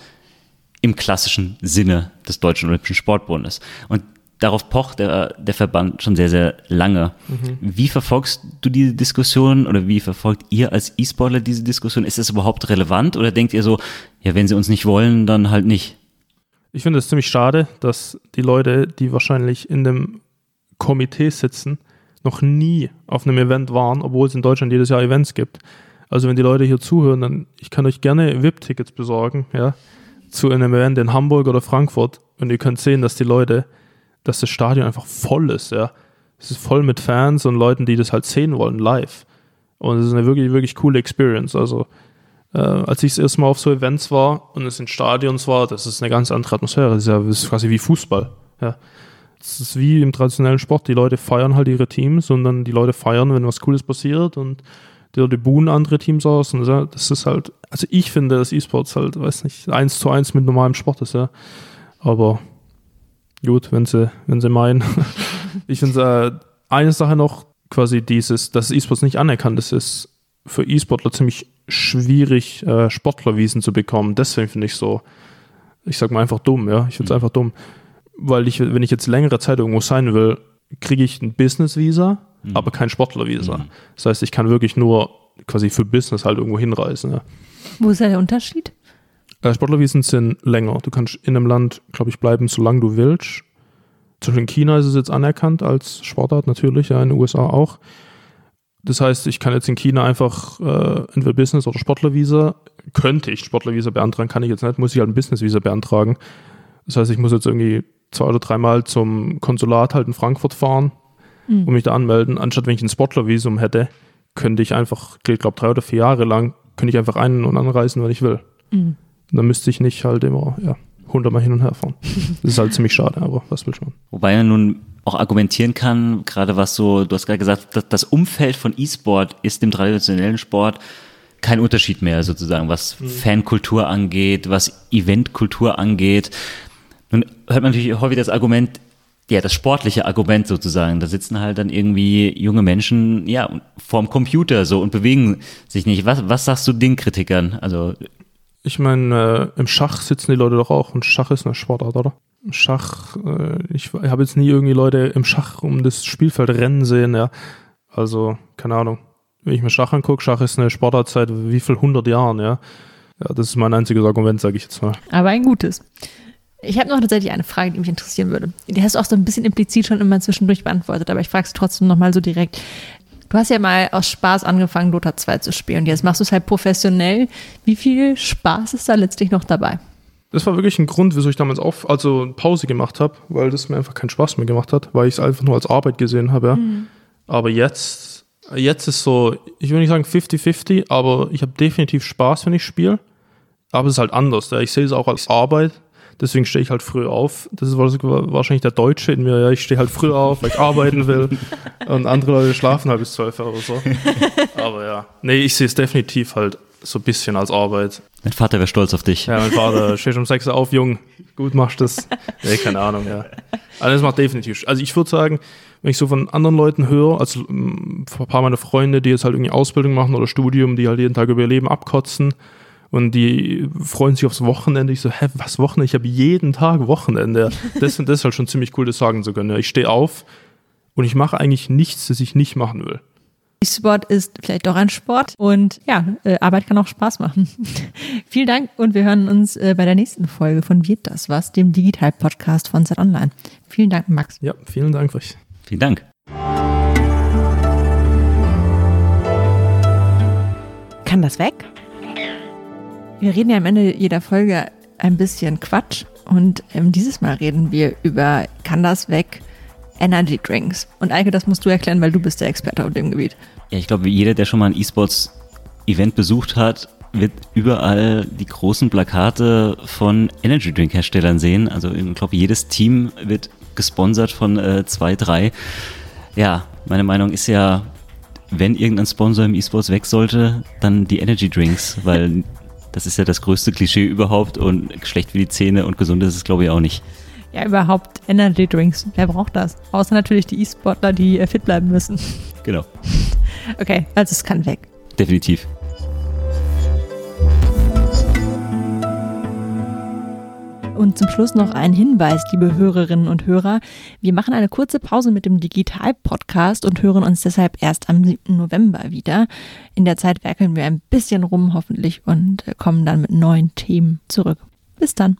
im klassischen Sinne des Deutschen Olympischen Sportbundes. Und darauf pocht der, der Verband schon sehr, sehr lange. Mhm. Wie verfolgst du diese Diskussion oder wie verfolgt ihr als E-Sportler diese Diskussion? Ist es überhaupt relevant oder denkt ihr so, ja, wenn sie uns nicht wollen, dann halt nicht? Ich finde es ziemlich schade, dass die Leute, die wahrscheinlich in dem Komitee sitzen, noch nie auf einem Event waren, obwohl es in Deutschland jedes Jahr Events gibt. Also wenn die Leute hier zuhören, dann ich kann euch gerne VIP-Tickets besorgen, ja, zu einem Event in Hamburg oder Frankfurt und ihr könnt sehen, dass die Leute dass das Stadion einfach voll ist, ja. Es ist voll mit Fans und Leuten, die das halt sehen wollen, live. Und es ist eine wirklich, wirklich coole Experience. Also, äh, als ich das erste Mal auf so Events war und es in Stadions war, das ist eine ganz andere Atmosphäre. Das ist ja das ist quasi wie Fußball. Ja. Es ist wie im traditionellen Sport. Die Leute feiern halt ihre Teams und dann die Leute feiern, wenn was Cooles passiert und die Leute buhen andere Teams aus. Und das ist halt, also ich finde, dass E-Sports halt, weiß nicht, eins zu eins mit normalem Sport ist, ja. Aber Gut, wenn sie, wenn sie meinen. ich finde äh, eine Sache noch, quasi dieses, dass E-Sports nicht anerkannt ist, ist für E-Sportler ziemlich schwierig, äh, Sportlerwiesen zu bekommen. Deswegen finde ich so, ich sag mal einfach dumm, ja. Ich finde es mhm. einfach dumm. Weil ich, wenn ich jetzt längere Zeit irgendwo sein will, kriege ich ein Business-Visa, mhm. aber kein Sportler-Visa. Mhm. Das heißt, ich kann wirklich nur quasi für Business halt irgendwo hinreisen. Ja. Wo ist da der Unterschied? Äh, Sportlervisen sind länger. Du kannst in einem Land, glaube ich, bleiben, solange du willst. Zum Beispiel in China ist es jetzt anerkannt als Sportart natürlich, ja, in den USA auch. Das heißt, ich kann jetzt in China einfach äh, entweder Business- oder Sportlervisa, könnte ich Sportlervisa beantragen, kann ich jetzt nicht, muss ich halt ein Businessvisa beantragen. Das heißt, ich muss jetzt irgendwie zwei oder dreimal zum Konsulat halt in Frankfurt fahren mhm. und mich da anmelden. Anstatt wenn ich ein Sportlervisum hätte, könnte ich einfach, ich glaube drei oder vier Jahre lang, könnte ich einfach ein- und anreisen, wenn ich will. Mhm. Dann müsste ich nicht halt immer, ja, hundertmal hin und her fahren. Das ist halt ziemlich schade, aber was will schon. Wobei man nun auch argumentieren kann, gerade was so, du hast gerade gesagt, das Umfeld von E-Sport ist dem traditionellen Sport kein Unterschied mehr sozusagen, was mhm. Fankultur angeht, was Eventkultur angeht. Nun hört man natürlich häufig das Argument, ja, das sportliche Argument sozusagen. Da sitzen halt dann irgendwie junge Menschen, ja, vorm Computer so und bewegen sich nicht. Was, was sagst du den Kritikern? Also ich meine, äh, im Schach sitzen die Leute doch auch und Schach ist eine Sportart, oder? Schach, äh, ich habe jetzt nie irgendwie Leute im Schach um das Spielfeld rennen sehen, ja. Also, keine Ahnung. Wenn ich mir Schach angucke, Schach ist eine Sportart seit wie viel hundert Jahren, ja. Ja, das ist mein einziges Argument, sage ich jetzt mal. Aber ein gutes. Ich habe noch tatsächlich eine Frage, die mich interessieren würde. Die hast du auch so ein bisschen implizit schon immer zwischendurch beantwortet, aber ich frage es trotzdem nochmal so direkt. Du hast ja mal aus Spaß angefangen, Dota 2 zu spielen. Jetzt machst du es halt professionell. Wie viel Spaß ist da letztlich noch dabei? Das war wirklich ein Grund, wieso ich damals auf, also Pause gemacht habe, weil das mir einfach keinen Spaß mehr gemacht hat, weil ich es einfach nur als Arbeit gesehen habe. Ja. Mhm. Aber jetzt, jetzt ist so, ich will nicht sagen 50-50, aber ich habe definitiv Spaß, wenn ich spiele. Aber es ist halt anders. Ja. Ich sehe es auch als Arbeit Deswegen stehe ich halt früh auf. Das ist wahrscheinlich der Deutsche in mir. Ja, ich stehe halt früh auf, weil ich arbeiten will. Und andere Leute schlafen halt bis zwölf oder so. Aber ja. Nee, ich sehe es definitiv halt so ein bisschen als Arbeit. Dein Vater wäre stolz auf dich. Ja, mein Vater steht um sechs Uhr auf, Jung. Gut machst du das. Nee, keine Ahnung, ja. Also das macht definitiv. Also ich würde sagen, wenn ich so von anderen Leuten höre, also ein paar meiner Freunde, die jetzt halt irgendwie Ausbildung machen oder Studium, die halt jeden Tag über ihr Leben abkotzen, und die freuen sich aufs Wochenende. Ich so, hä, was Wochenende? Ich habe jeden Tag Wochenende. Das, das ist halt schon ziemlich cool, das sagen zu können. Ich stehe auf und ich mache eigentlich nichts, das ich nicht machen will. E-Sport ist vielleicht doch ein Sport und ja, äh, Arbeit kann auch Spaß machen. Vielen Dank und wir hören uns äh, bei der nächsten Folge von Wird das was, dem Digital-Podcast von Zeit Online. Vielen Dank, Max. Ja, vielen Dank euch. Vielen Dank. Kann das weg? Wir reden ja am Ende jeder Folge ein bisschen Quatsch und ähm, dieses Mal reden wir über Kann das weg? Energy Drinks. Und Eike, das musst du erklären, weil du bist der Experte auf dem Gebiet. Ja, ich glaube, jeder, der schon mal ein E-Sports-Event besucht hat, wird überall die großen Plakate von Energy Drink Herstellern sehen. Also ich glaube, jedes Team wird gesponsert von äh, zwei, drei. Ja, meine Meinung ist ja, wenn irgendein Sponsor im E-Sports weg sollte, dann die Energy Drinks, weil Das ist ja das größte Klischee überhaupt und schlecht für die Zähne und gesund ist es, glaube ich, auch nicht. Ja, überhaupt Energy Drinks. Wer braucht das? Außer natürlich die E-Sportler, die äh, fit bleiben müssen. Genau. Okay, also es kann weg. Definitiv. Und zum Schluss noch ein Hinweis, liebe Hörerinnen und Hörer. Wir machen eine kurze Pause mit dem Digital-Podcast und hören uns deshalb erst am 7. November wieder. In der Zeit werkeln wir ein bisschen rum, hoffentlich, und kommen dann mit neuen Themen zurück. Bis dann.